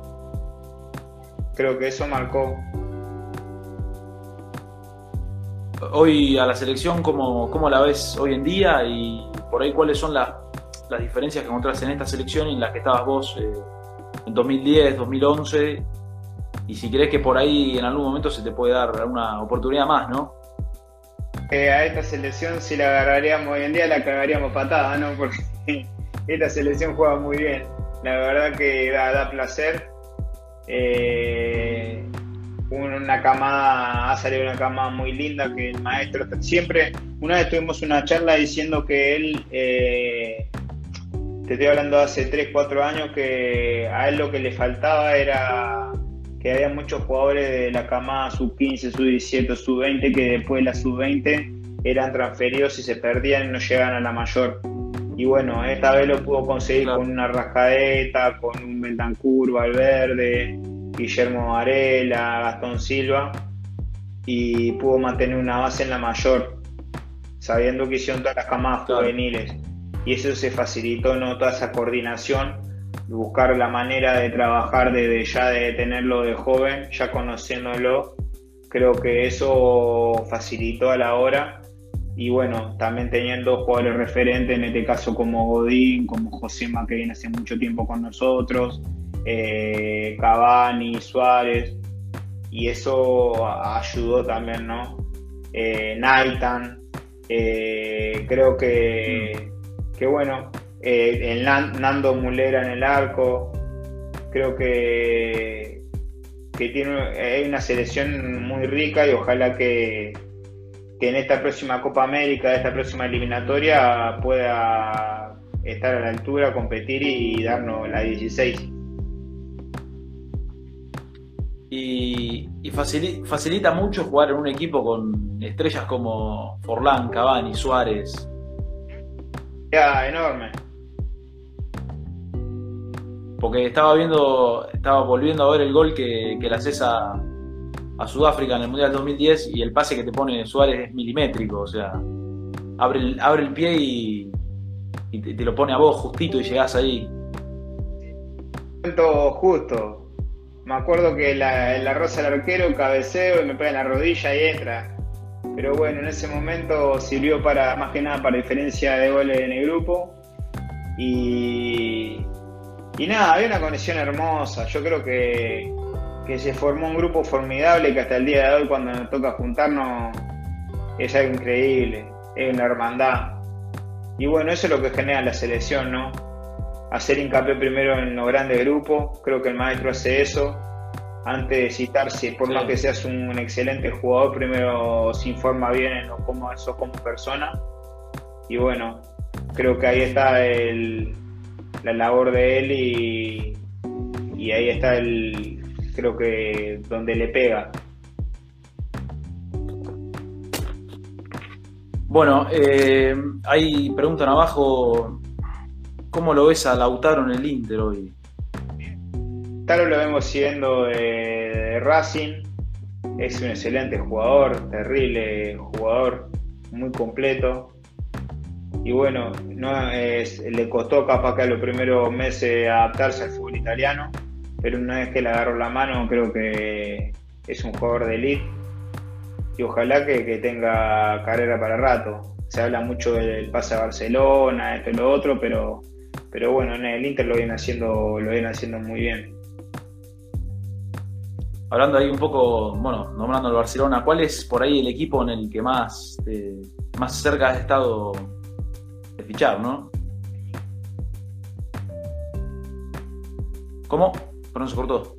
Creo que eso marcó hoy a la selección, ¿cómo, ¿cómo, la ves hoy en día? Y por ahí, ¿cuáles son las, diferencias que encontrás en esta selección y en las que estabas vos eh, en 2010, 2011? Y si crees que por ahí en algún momento se te puede dar una oportunidad más, ¿no? Eh, a esta selección, si la agarraríamos hoy en día, la cagaríamos patada, ¿no? Porque esta selección juega muy bien. La verdad que da, placer. Eh, una camada, ha salido una camada muy linda que el maestro siempre, una vez tuvimos una charla diciendo que él, eh, te estoy hablando hace 3, 4 años, que a él lo que le faltaba era que había muchos jugadores de la camada sub-15, sub-17, sub-20, que después de la sub-20 eran transferidos y se perdían y no llegaban a la mayor. Y bueno, esta vez lo pudo conseguir con una rascadeta, con un Bentancur, Valverde, Guillermo Varela, Gastón Silva, y pudo mantener una base en la mayor, sabiendo que hicieron todas las camadas juveniles. Y eso se facilitó, ¿no? Toda esa coordinación, buscar la manera de trabajar desde ya de tenerlo de joven, ya conociéndolo. Creo que eso facilitó a la hora. Y bueno, también teniendo jugadores referentes, en este caso como Godín, como Josema, que viene hace mucho tiempo con nosotros, eh, Cavani, Suárez, y eso ayudó también, ¿no? Eh, Naitan, eh, creo que, que bueno, eh, el Nando Mulera en el arco, creo que, que tiene hay una selección muy rica y ojalá que, que en esta próxima Copa América, esta próxima eliminatoria, pueda estar a la altura, competir y darnos la 16 y, facilita, mucho jugar en un equipo con estrellas como Forlán, Cavani, Suárez. Ya, enorme. Porque estaba viendo, estaba volviendo a ver el gol que, le haces a, Sudáfrica en el Mundial 2010 y el pase que te pone Suárez es milimétrico, o sea, abre el, abre el pie y, te, te, lo pone a vos justito y llegás ahí. Justo, me acuerdo que la, la rosa del arquero cabeceo y me pega en la rodilla y entra. Pero bueno, en ese momento sirvió para, más que nada, para diferencia de goles en el grupo. Y, y nada, había una conexión hermosa. Yo creo que, que se formó un grupo formidable que hasta el día de hoy, cuando nos toca juntarnos, es algo increíble. Es una hermandad. Y bueno, eso es lo que genera la selección, ¿no? hacer hincapié primero en los grandes grupos, creo que el maestro hace eso, antes de citarse, por más que seas un, excelente jugador, primero se informa bien en cómo sos como persona, y bueno, creo que ahí está la labor de él y, y ahí está el, creo que donde le pega. Bueno, eh, ahí preguntan abajo ¿Cómo lo ves a Lautaro en el Inter hoy? Lautaro lo vemos siendo de, Racing, es un excelente jugador, terrible jugador, muy completo. Y bueno, no es, le costó capaz que a los primeros meses adaptarse al fútbol italiano, pero una vez que le agarró la mano creo que es un jugador de elite y ojalá que, que tenga carrera para rato. Se habla mucho del pase a Barcelona, esto y lo otro, pero pero bueno, en el Inter lo viene haciendo, lo viene haciendo muy bien. Hablando ahí un poco, bueno, nombrando al Barcelona, ¿cuál es por ahí el equipo en el que más, eh, más cerca has estado fichar, no? ¿Cómo? Perdón, se cortó.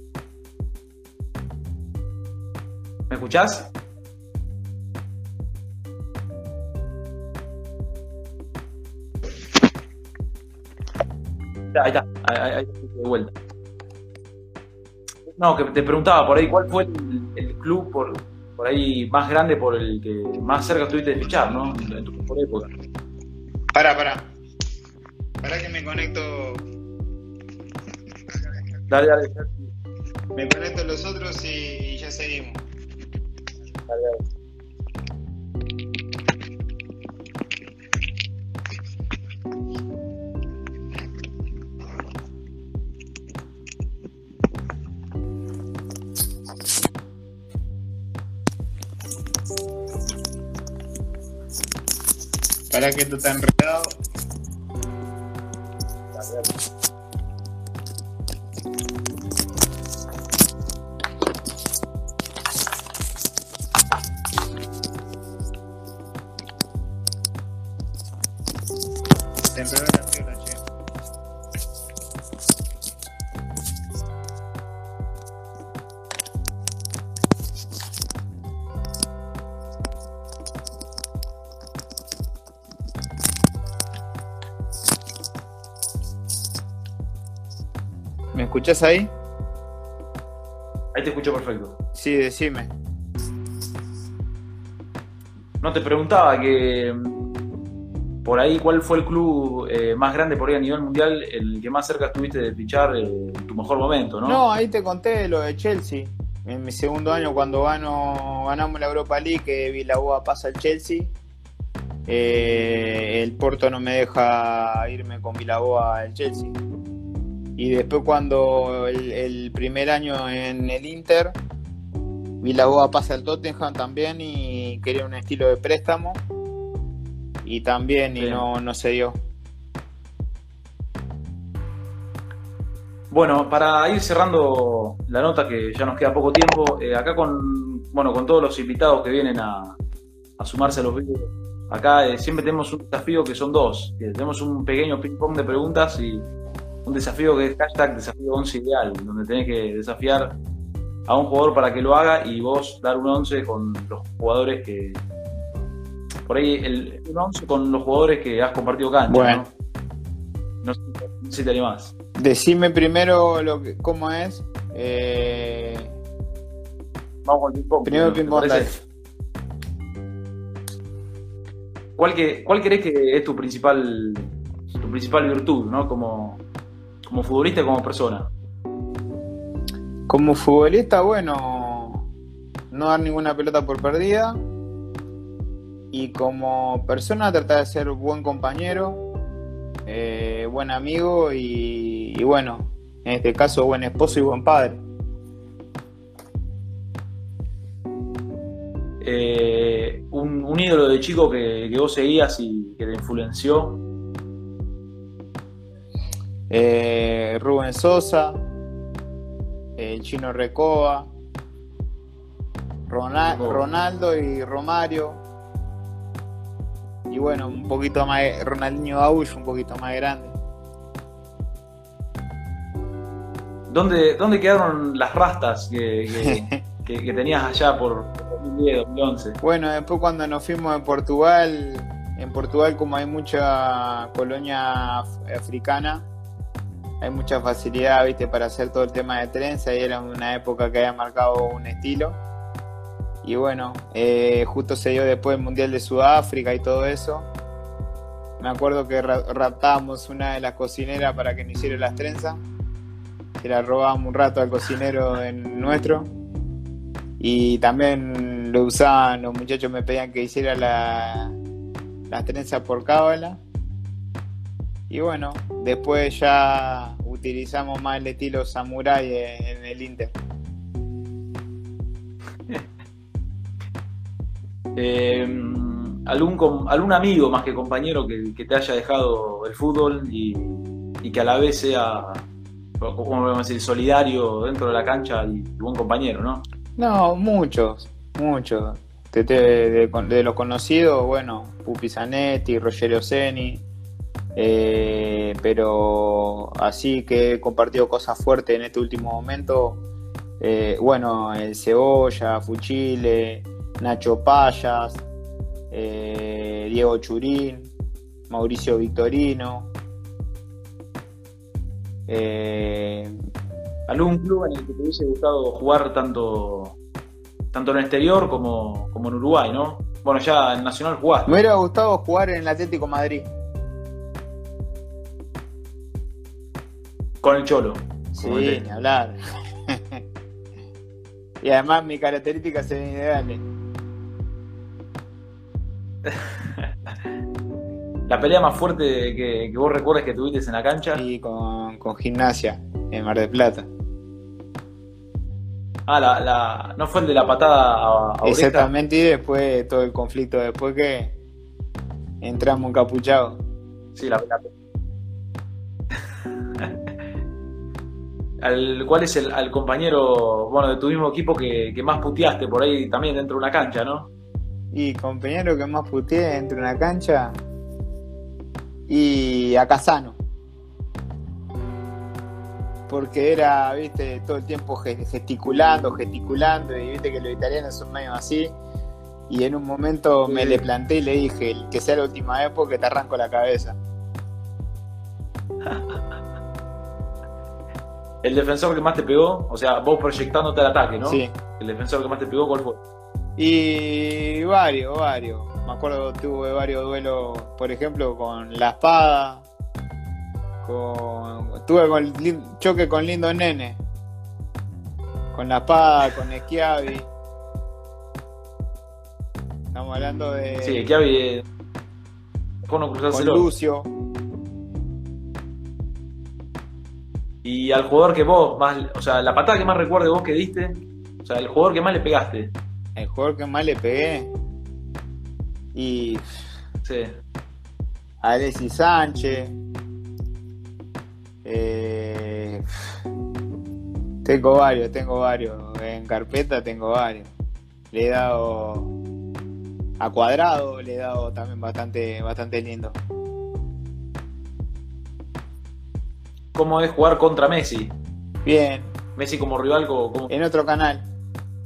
¿Me escuchás? ahí está, ahí, de vuelta. No, que te preguntaba por ahí, ¿cuál fue el, club por, por ahí más grande por el que más cerca estuviste de fichar, ¿no? En tu mejor época. Pará, pará. Pará que me conecto. Dale, dale. Me conecto los otros y, ya seguimos. Dale, dale. ¿Para que tú te enredado? Escuchás ahí? Ahí te escucho perfecto. Sí, decime. No te preguntaba que por ahí cuál fue el club eh, más grande por ahí a nivel mundial, el que más cerca estuviste de fichar en tu mejor momento, ¿no? No, ahí te conté lo de Chelsea. En mi segundo año cuando gano, ganamos la Europa League, que Vilaboa pasa al Chelsea. Eh, el Porto no me deja irme con Vilaboa al Chelsea. Y después cuando el, primer año en el Inter, Vilaboa pasa al Tottenham también y quería un estilo de préstamo. Y también, y no, no se dio. Bueno, para ir cerrando la nota, que ya nos queda poco tiempo, eh, acá con, bueno, con todos los invitados que vienen a, sumarse a los vídeos, acá eh, siempre tenemos un desafío que son dos. tenemos un pequeño ping-pong de preguntas y un desafío que es hashtag desafío 11 ideal, donde tenés que desafiar a un jugador para que lo haga y vos dar un 11 con los jugadores que. Por ahí, el, un 11 con los jugadores que has compartido cancha. Bueno. ¿no? sé, si te animás. Decime primero lo que, cómo es. Eh... Vamos con el ping-pong. Primero el ping-pong, ¿Cuál, que, ¿Cuál crees que es tu principal, tu principal virtud, ¿no? Como, como futbolista y como persona? Como futbolista, bueno, no dar ninguna pelota por perdida. Y como persona, tratar de ser buen compañero, eh, buen amigo y, bueno, en este caso, buen esposo y buen padre. Eh, un, ídolo de chico que, que, vos seguías y que te influenció eh, Rubén Sosa, el chino Recoba, Ronaldo y Romario. Y bueno, un poquito más, Ronaldinho Gaucho, un poquito más grande. ¿Dónde, dónde quedaron las rastas que, que, tenías allá por 2010, 2011? Bueno, después cuando nos fuimos a Portugal, en Portugal como hay mucha colonia africana, hay mucha facilidad, viste, para hacer todo el tema de trenza y era una época que había marcado un estilo. Y bueno, eh, justo se dio después el Mundial de Sudáfrica y todo eso. Me acuerdo que raptábamos una de las cocineras para que no hiciera las trenzas. Se la robábamos un rato al cocinero en nuestro. Y también lo usaban, los muchachos me pedían que hiciera la, las trenzas por cábala. Y bueno, después ya utilizamos más el estilo samurai en el Inter. Em, algún, algún amigo más que compañero que, te haya dejado el fútbol y, que a la vez sea, ¿cómo decir?, solidario dentro de la cancha y buen compañero, ¿no? No, muchos, muchos. De, de, los conocidos, bueno, Pupi Zanetti, Rogerio Seni, eh, pero así que he compartido cosas fuertes en este último momento. Eh, bueno, el Cebolla, Fuchile, Nacho Payas, eh, Diego Churín, Mauricio Victorino. ¿Algún club en el que te hubiese gustado jugar tanto, tanto en el exterior como, como en Uruguay, ¿no? Bueno, ya en Nacional jugaste. Me hubiera gustado jugar en el Atlético Madrid. Con el Cholo. Sí, ni hablar. y además mi característica sería ideal. la pelea más fuerte que, vos recuerdes que tuviste en la cancha. Sí, con, con gimnasia en Mar del Plata. Ah, la, la, no fue el de la patada a, Exactamente, y después todo el conflicto, después que entramos encapuchados. Sí, la al, ¿Cuál es el al compañero bueno, de tu mismo equipo que, que, más puteaste por ahí también dentro de una cancha, no? Y compañero que más puteé dentro de una cancha y a Casano porque era, viste, todo el tiempo gesticulando, gesticulando, y viste que los italianos son medio así. Y en un momento me le planté y le dije, que sea la última vez porque te arranco la cabeza. el defensor que más te pegó, o sea, vos proyectándote al ataque, ¿no? Sí. El defensor que más te pegó, ¿cuál fue? Y varios, varios. Me acuerdo que tuve varios duelos, por ejemplo, con la espada, con, tuve con el choque con Lindo Nene. Con La Espada, con Esquiavi. Estamos hablando de. Sí, Esquiavi. Con Lucio. Y al jugador que vos más. O sea, la patada que más recuerde vos que diste. O sea, el jugador que más le pegaste. El jugador que más le pegué. Y. Sí. Alexis Sánchez. Eh, tengo varios, tengo varios. En carpeta tengo varios. Le he dado a cuadrado, le he dado también bastante, bastante lindo. ¿Cómo es jugar contra Messi? Bien. Messi como rival, como... En otro canal.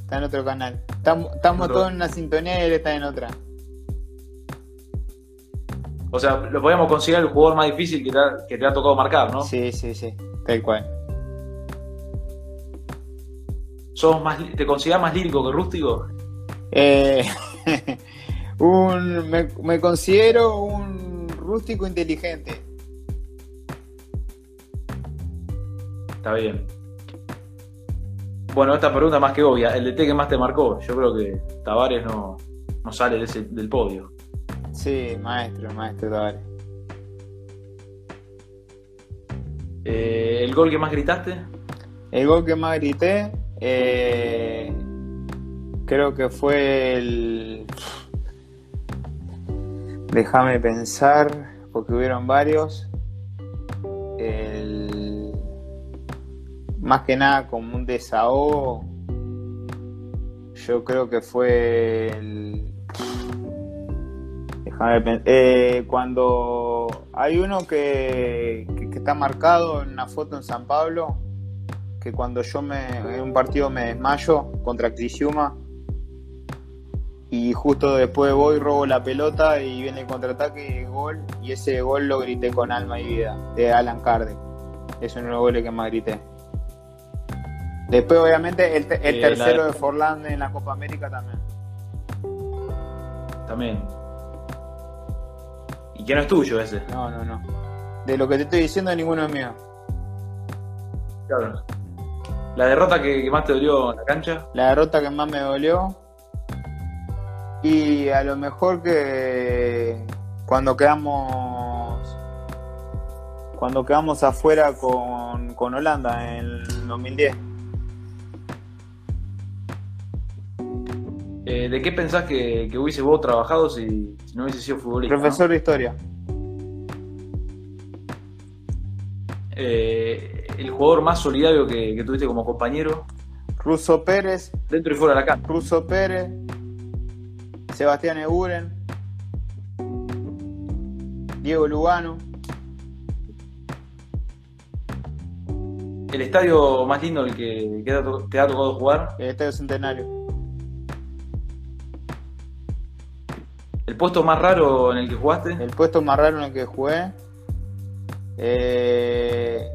Está en otro canal. Estamos, todos en una sintonía y él está en otra. O sea, lo podemos considerar el jugador más difícil que te, ha, tocado marcar, ¿no? Sí, sí, sí, tal cual. ¿Sos más, ¿Te consideras más lírico que rústico? Eh, un, me, considero un rústico inteligente. Está bien. Bueno, esta pregunta más que obvia. ¿El DT que más te marcó? Yo creo que Tavares no, no sale de ese, del podio. Sí, maestro, maestro Tavares. Eh, ¿El gol que más gritaste? El gol que más grité, eh, creo que fue el. Déjame pensar, porque hubieron varios. El... Más que nada como un desahogo. Yo creo que fue el eh, cuando hay uno que, está marcado en una foto en San Pablo, que cuando yo me, en un partido me desmayo contra Crisiuma y justo después voy, robo la pelota y viene el contraataque y gol, y ese gol lo grité con alma y vida, de Alan Carden. Es uno de los goles que más grité. Después, obviamente, el, tercero de Forlán en la Copa América también. También. Y que no es tuyo ese. No, no, no. De lo que te estoy diciendo, ninguno es mío. Claro. ¿La derrota que, más te dolió en la cancha? La derrota que más me dolió. Y a lo mejor que cuando quedamos cuando quedamos afuera con, con Holanda en el 2010. Eh, ¿De qué pensás que, hubiese vos trabajado si, no hubiese sido futbolista? Profesor de historia. Eh, el jugador más solidario que, tuviste como compañero. Russo Pérez. Dentro y fuera de la cancha. Russo Pérez. Sebastián Eguren. Diego Lugano. ¿El estadio más lindo el que, te ha tocado jugar? El Estadio Centenario. ¿El puesto más raro en el que jugaste? El puesto más raro en el que jugué. Eh,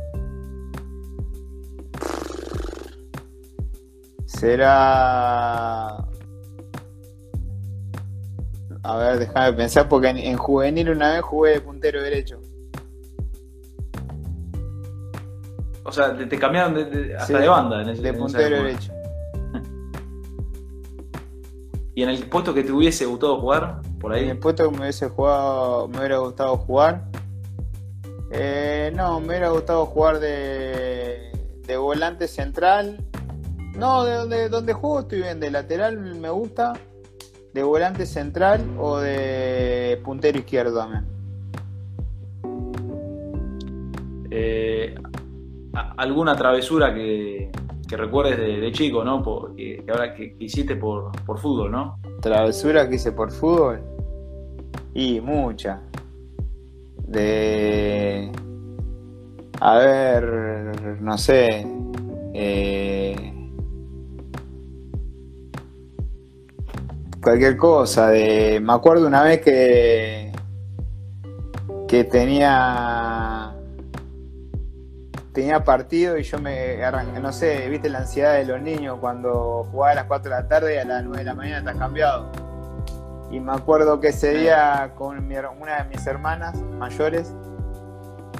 será A ver, déjame pensar, porque en, juvenil una vez jugué de puntero derecho. O sea, te, cambiaron hasta de banda en ese De puntero derecho. ¿Y en el puesto que te hubiese gustado jugar? Por ahí. El puesto que me hubiese jugado, me hubiera gustado jugar. Eh, no, me hubiera gustado jugar de, de volante central. No, de donde, donde juego estoy bien. De lateral me gusta de volante central o de puntero izquierdo también. Eh, ¿Alguna travesura que, recuerdes de, chico, ¿no? que, ahora que, hiciste por, fútbol, ¿no? Travesura que hice por fútbol. Y mucha. De. A ver, no sé. Eh, cualquier cosa. De, me acuerdo una vez que, que tenía tenía partido y yo me arranqué, no sé, viste la ansiedad de los niños cuando jugaba a las 4 de la tarde y a las 9 de la mañana estás cambiado. Y me acuerdo que ese día con una de mis hermanas mayores,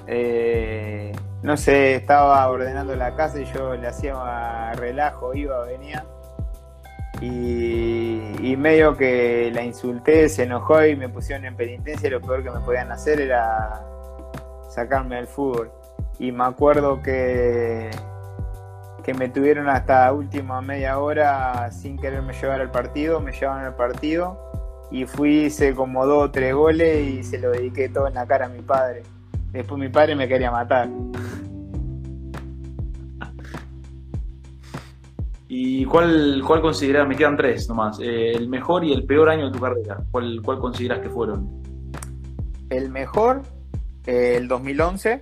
eh, no sé, estaba ordenando la casa y yo le hacía relajo, iba, venía y, medio que la insulté, se enojó y me pusieron en penitencia. Y lo peor que me podían hacer era sacarme del fútbol. Y me acuerdo que, que me tuvieron hasta última media hora sin quererme llevar al partido. Me llevaron al partido y fui, hice como dos o tres goles y se lo dediqué todo en la cara a mi padre. Después mi padre me quería matar. ¿Y cuál, cuál consideras, me quedan tres nomás, eh, el mejor y el peor año de tu carrera? ¿Cuál, cuál consideras que fueron? El mejor, eh, el 2011.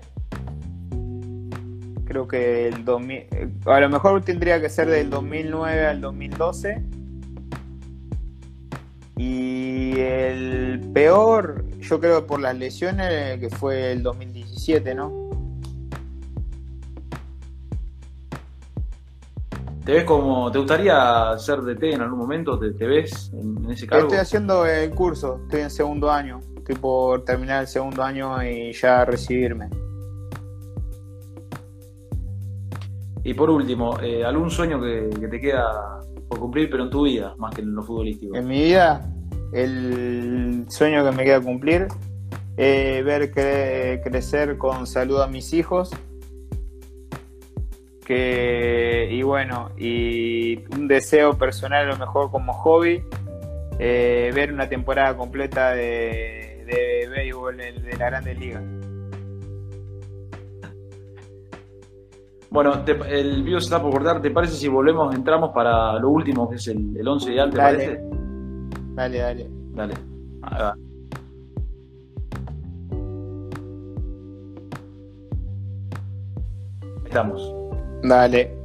Creo que el 2000, eh, a lo mejor tendría que ser del 2009 al 2012. Y el peor, yo creo por las lesiones, que fue el 2017, ¿no? ¿Te ves como, te gustaría ser DT en algún momento? ¿Te, ves en, ese cargo? Estoy haciendo el curso, estoy en segundo año, estoy por terminar el segundo año y ya recibirme. Y por último, eh, ¿algún sueño que, te queda por cumplir, pero en tu vida, más que en lo futbolístico? En mi vida, el sueño que me queda cumplir es ver crecer con salud a mis hijos que, y bueno, y un deseo personal a lo mejor como hobby, eh, ver una temporada completa de, de béisbol de la Grande Liga. Bueno, el video se está por cortar. ¿Te parece si volvemos, entramos para lo último, que es el, el 11 ideal? ¿Te dale. parece? Dale, dale. Dale. Estamos. Dale.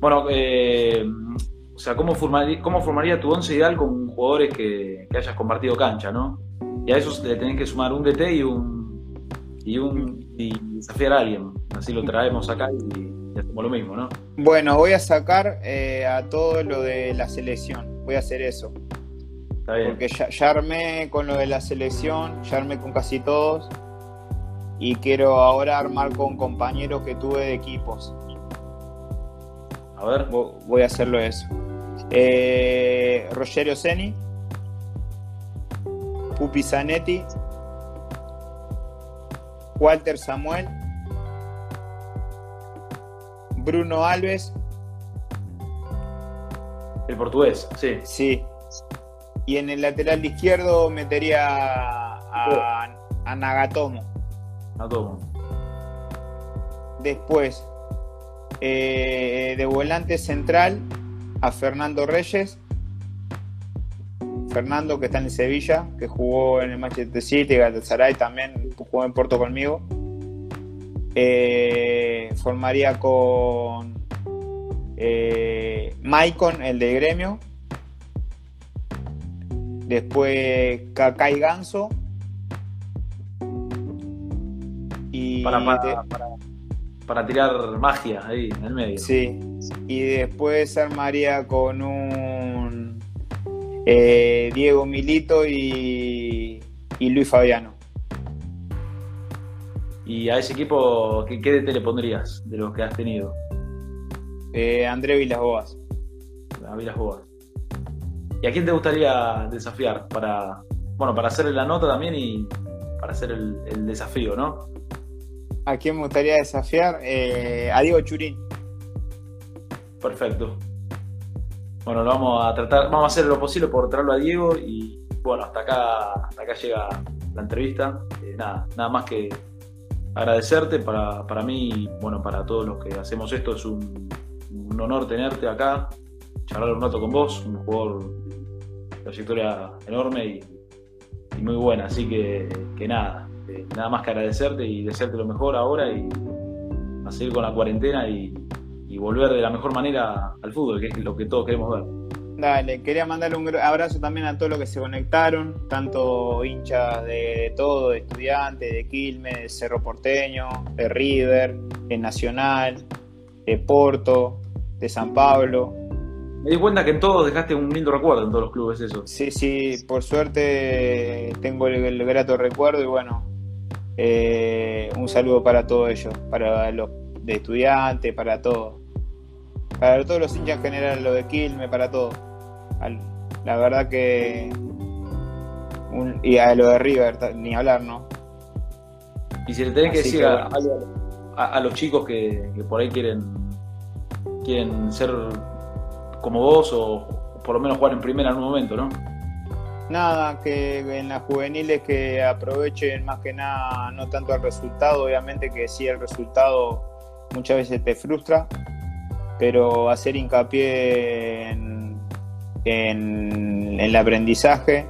Bueno, eh, o sea, ¿cómo formaría, ¿cómo formaría tu once ideal con jugadores que, hayas compartido cancha, no? Y a eso le tenés que sumar un DT y un y un y desafiar a alguien. Así lo traemos acá y, hacemos lo mismo, ¿no? Bueno, voy a sacar eh, a todo lo de la selección. Voy a hacer eso. Está bien. Porque ya, ya armé con lo de la selección, ya armé con casi todos y quiero ahora armar con compañeros que tuve de equipos. A ver. Voy a hacerlo eso. Eh, Rogerio Seni, Pupi Zanetti, Walter Samuel, Bruno Alves. El portugués, sí. Sí. Y en el lateral izquierdo metería a, a Nagatomo. Después, eh, de volante central a Fernando Reyes. Fernando que está en Sevilla, que jugó en el Manchester City, Galatasaray también jugó en Porto conmigo. Eh, formaría con eh, Maicon, el de gremio. Después Kakai Ganso para, para, tirar magia ahí en el medio. Sí, y después armaría con un eh, Diego Milito y, Luis Fabiano. ¿Y a ese equipo qué, qué DT le pondrías de los que has tenido? Eh, André Vilas Boas. A Vilas Boas. ¿Y a quién te gustaría desafiar para, bueno, para hacerle la nota también y para hacer el, desafío, ¿no? ¿A quién me gustaría desafiar? Eh, a Diego Churín. Perfecto. Bueno, lo vamos a tratar, vamos a hacer lo posible por traerlo a Diego y bueno, hasta acá, hasta acá llega la entrevista. Eh, nada, nada más que agradecerte para, para mí bueno, para todos los que hacemos esto. Es un, honor tenerte acá, charlar un rato con vos, un jugador de trayectoria enorme y, muy buena. Así que, que nada, eh, nada más que agradecerte y desearte lo mejor ahora y a seguir con la cuarentena y, y volver de la mejor manera al fútbol, que es lo que todos queremos ver. Dale, quería mandarle un abrazo también a todos los que se conectaron, tanto hinchas de, todo, de estudiantes, de Quilmes, de Cerro Porteño, de River, de Nacional, de Porto, de San Pablo. Me di cuenta que en todos dejaste un lindo recuerdo en todos los clubes eso. Sí, sí, por suerte tengo el, grato recuerdo y bueno, eh, un saludo para todos ellos, para los de estudiantes, para todos para todos los hinchas en general, lo de Quilme, para todo. la verdad que. y a lo de River, ni hablar, ¿no? Y si le tenés que decir a, los chicos que, por ahí quieren, quieren ser como vos o por lo menos jugar en primera en un momento, ¿no? Nada, que en las juveniles que aprovechen más que nada, no tanto el resultado, obviamente que sí el resultado muchas veces te frustra, pero hacer hincapié en, el aprendizaje,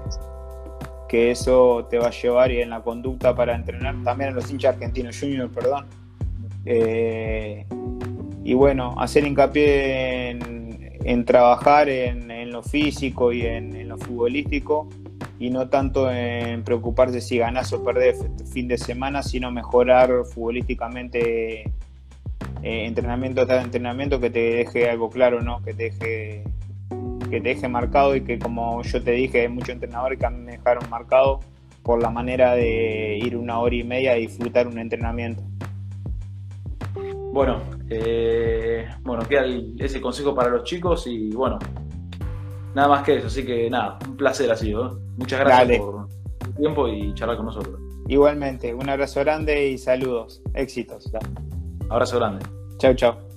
que eso te va a llevar y en la conducta para entrenar, también en los hinchas argentinos junior, perdón. Eh, y bueno, hacer hincapié en, trabajar en, lo físico y en, lo futbolístico y no tanto en preocuparse si ganas o perdés fin de semana, sino mejorar futbolísticamente eh, entrenamiento tras entrenamiento que te deje algo claro, ¿no? Que te deje que te deje marcado y que como yo te dije, hay muchos entrenadores que me dejaron marcado por la manera de ir una hora y media y disfrutar un entrenamiento. Bueno, eh, bueno, queda ese consejo para los chicos y bueno, nada más que eso, así que nada, un placer ha sido. ¿eh? Muchas gracias por tu tiempo y charlar con nosotros. Igualmente, un abrazo grande y saludos, éxitos. Abrazo grande. Chao, chao.